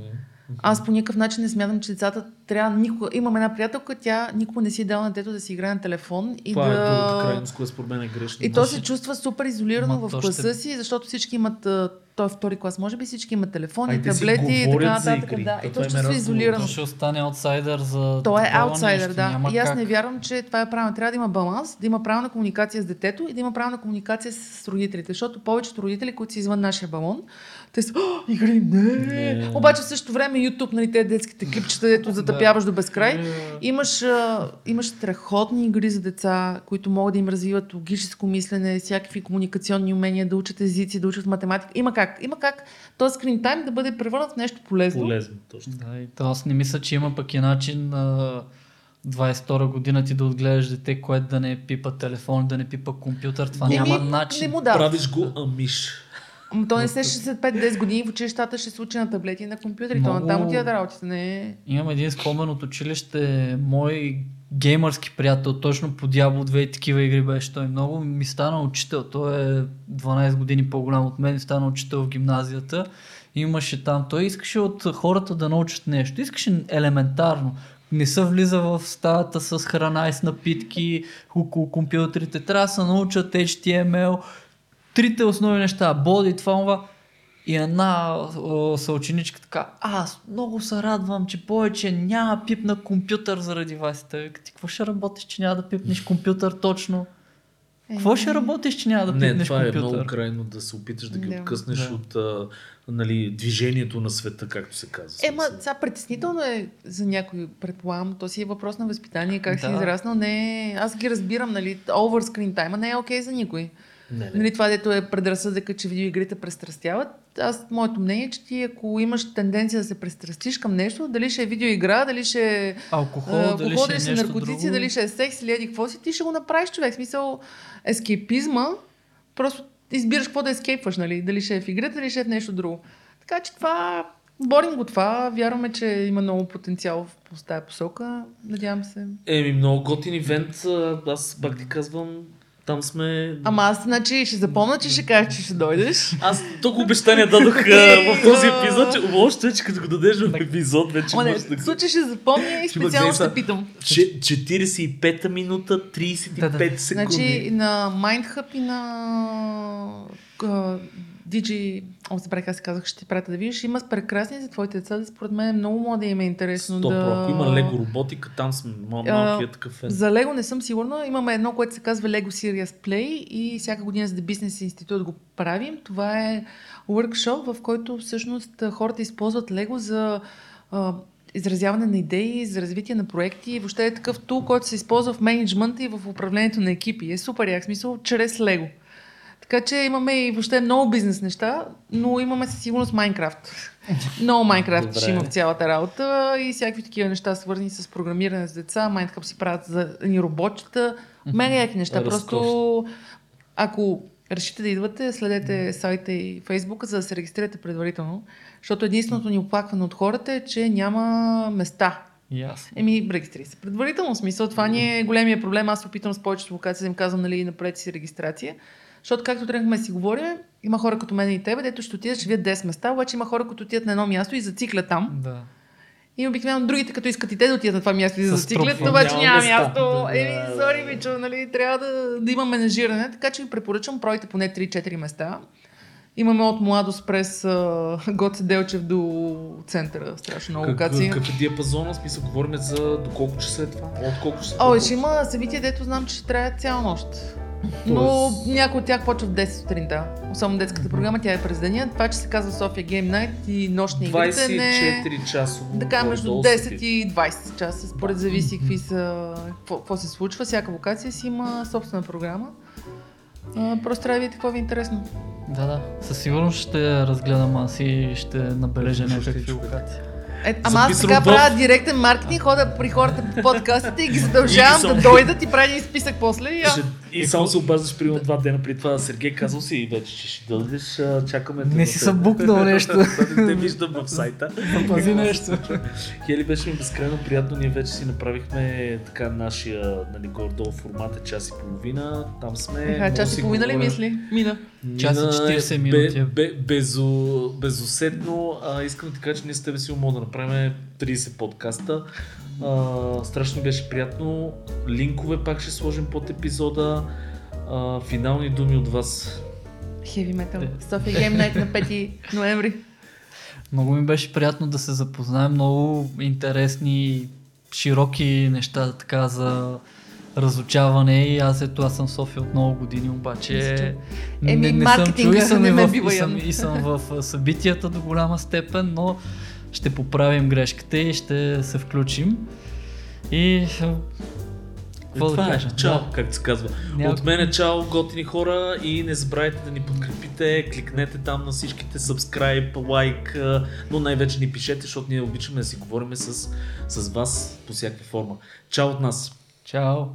Аз по никакъв начин не смятам, че децата трябва никога... Имам една приятелка, тя никога не си е дала на детето да си играе на телефон и Това е другата да... крайност, която според мен е грешна. И то се чувства супер изолирано Ма в класа ще- си, защото всички имат, той е втори клас, може би всички имат телефони, А таблети и така нататък. Да. И то ще е се разговор. изолирано. То ще остане аутсайдер за Той е аутсайдер, да. И аз как. не вярвам, че това е правилно. Трябва да има баланс, да има правилна комуникация с детето и да има правилна комуникация с родителите. Защото повечето родители, които са извън нашия балон, те са, «О, игри, не. Не. Обаче в същото време YouTube, нали, те детските клипчета, дето затъпяваш до безкрай. Имаш, а, имаш страхотни игри за деца, които могат да им развиват логическо мислене, всякакви комуникационни умения, да учат езици, да учат математика. Има как. Има как този скрин тайм да бъде превърнат в нещо полезно. Полезно, точно. Да, и то аз не мисля, че има пък и начин на 22 година ти да отгледаш дете, което да не пипа телефон, да не пипа компютър. Това Еми, няма начин. Не му да. Правиш го амиш. Ама то не се 65-10 години в училищата ще се учи на таблети и на компютъри. То Много- на там отиват работите. Не е... Имам един спомен от училище, мой геймърски приятел, точно по Diablo 2 и такива игри беше той. Много ми стана учител. Той е 12 години по-голям от мен стана учител в гимназията. Имаше там. Той искаше от хората да научат нещо. Искаше елементарно. Не се влиза в стаята с храна и с напитки около компютрите. Трябва да се научат HTML. Трите основни неща. Боди, това, това. И една съученичка така, аз много се радвам, че повече няма пип на компютър заради вас. Той ти какво ще работиш, че няма да пипнеш компютър точно? Какво ще работиш, че няма да Не, пипнеш това е компютър? много крайно да се опиташ да ги Да. откъснеш Да. от а, нали, движението на света, както се казва. Ема, сега притеснително е за някой, предполагам. То си е въпрос на възпитание, как си Да. израснал. Не, е- аз ги разбирам, нали, over screen time не е окей за никой. Не, не. Нали, това дето е предразсъдъка, че видеоигрите престрастяват. Аз, моето мнение е, че ти ако имаш тенденция да се престрастиш към нещо, дали ще е видеоигра, дали ще е Алкохол, алкохол, дали дали ще е е наркотици, друго. дали ще е секс или еди какво си, ти ще го направиш човек. В смисъл, ескейпизма, просто избираш какво да ескейпваш, нали? Дали ще е в играта, дали ще е в нещо друго. Така че това борим го това. Вярваме, че има много потенциал в тази посока. Надявам се. Еми, много готин ивент. Аз пак ти казвам, там сме... Ама аз, значи, ще запомня, че ще кажа, че ще дойдеш. Аз толкова обещания дадох а, в този епизод, че още, че като го дадеш в епизод, вече Ама не, да... случай ще запомня и специално ще питам. Че- 45-та минута, 35 Да, да. секунди. Значи на MindHub и на а, DG, о, забравих се казах, ще ти пратя да видиш, има прекрасни за твоите деца, според мен много мога да им е интересно Стоп, да... ако има лего роботика, там сме мал- малкият фен. За Лего не съм сигурна. Имаме едно, което се казва Lego Serious Play и всяка година за The Business Institute го правим. Това е workshop, в който всъщност хората използват Лего за а, изразяване на идеи, за развитие на проекти. И въобще е такъв тул, който се използва в менеджмента и в управлението на екипи. Е супер як смисъл, чрез Лего. Така че имаме и въобще много бизнес неща, но имаме със сигурност Майнкрафт. Много Майнкрафт ще има в цялата работа и всякакви такива неща, свързани с програмиране с деца. Майнкрафт си правят за ни роботчета. Мега яки неща. Просто ако решите да идвате, следете сайта и фейсбука, за да се регистрирате предварително. Защото единственото ни оплакване от хората е, че няма места. Ясно. Еми, регистри се. Предварително смисъл, това ни е големия проблем. Аз се опитвам с повечето локации да им казвам, нали, направете си регистрация. Защото, както тръгнахме да си говорим, има хора като мен и тебе, дето ще отидат, ще видят 10 места, обаче има хора, които отидат на едно място и зациклят там. Да. И обикновено другите, като искат и те да отидат на това място и да зациклят, обаче Няма няма място. Да, Еми, да, сори. Мичо, нали, трябва да, да има менажиране, така че ви препоръчам, пройте поне 3-4 места. Имаме от младост през а, Гоце Делчев до центъра, страшно много локации. Какъв е диапазона? Смисъл, говорим за до колко часа е това? От колко часа? О, ще има събития, дето знам, че ще трябва цяла нощ. Но Тоест- някои от тях почват в 10 сутринта. Особено детската програма, тя е през деня. Това, че се казва София Game Night и нощни игрите, не... 24 часово. Така, между горе-долу 10 са ти. и 20 часа, според зависи какви са, какво, какво се случва. Всяка локация си има собствена програма. А, просто трябва да видите какво ви е интересно. Да, да. Със сигурност ще разгледам аз и ще набележа някакви локации. Е, ама аз в- правя директен маркетинг, хода при хората по подкастите и ги задължавам да дойдат и правя един списък после. И, а... И само се обаждаш примерно два дена преди това. Сергей казал си и вече, че ще дойдеш, а, чакаме. те Не си съм букнал нещо. Не те виждам в сайта. Пази нещо. Хели беше ми безкрайно приятно. Ние вече си направихме така нашия, нали, горе-долу формат е час и половина. Там сме. Да час и половина ли мисли? Мина. Час и Мина 40 е минути. Бе, бе, безо, безусетно. А, искам да ти кажа, че ние с тебе си мога да направим 30 подкаста. А, страшно беше приятно. Линкове пак ще сложим под епизода. А, финални думи от вас. Heavy Metal. София Game Night на 5 ноември. Много ми беше приятно да се запознаем. Много интересни, широки неща така за разучаване и аз ето аз съм в София от много години, обаче Еми, не, не съм чул и съм, не и, в, и, съм, и съм в събитията до голяма степен, но ще поправим грешката и ще се включим. И какво да това кажа? е. Чао, Да. както се казва. Някой- От мен е чао, готини хора и не забравяйте да ни подкрепите, кликнете там на всичките subscribe, лайк, но най-вече ни пишете, защото ние обичаме да си говорим с, с вас по всякаква форма. Чао от нас! Чао!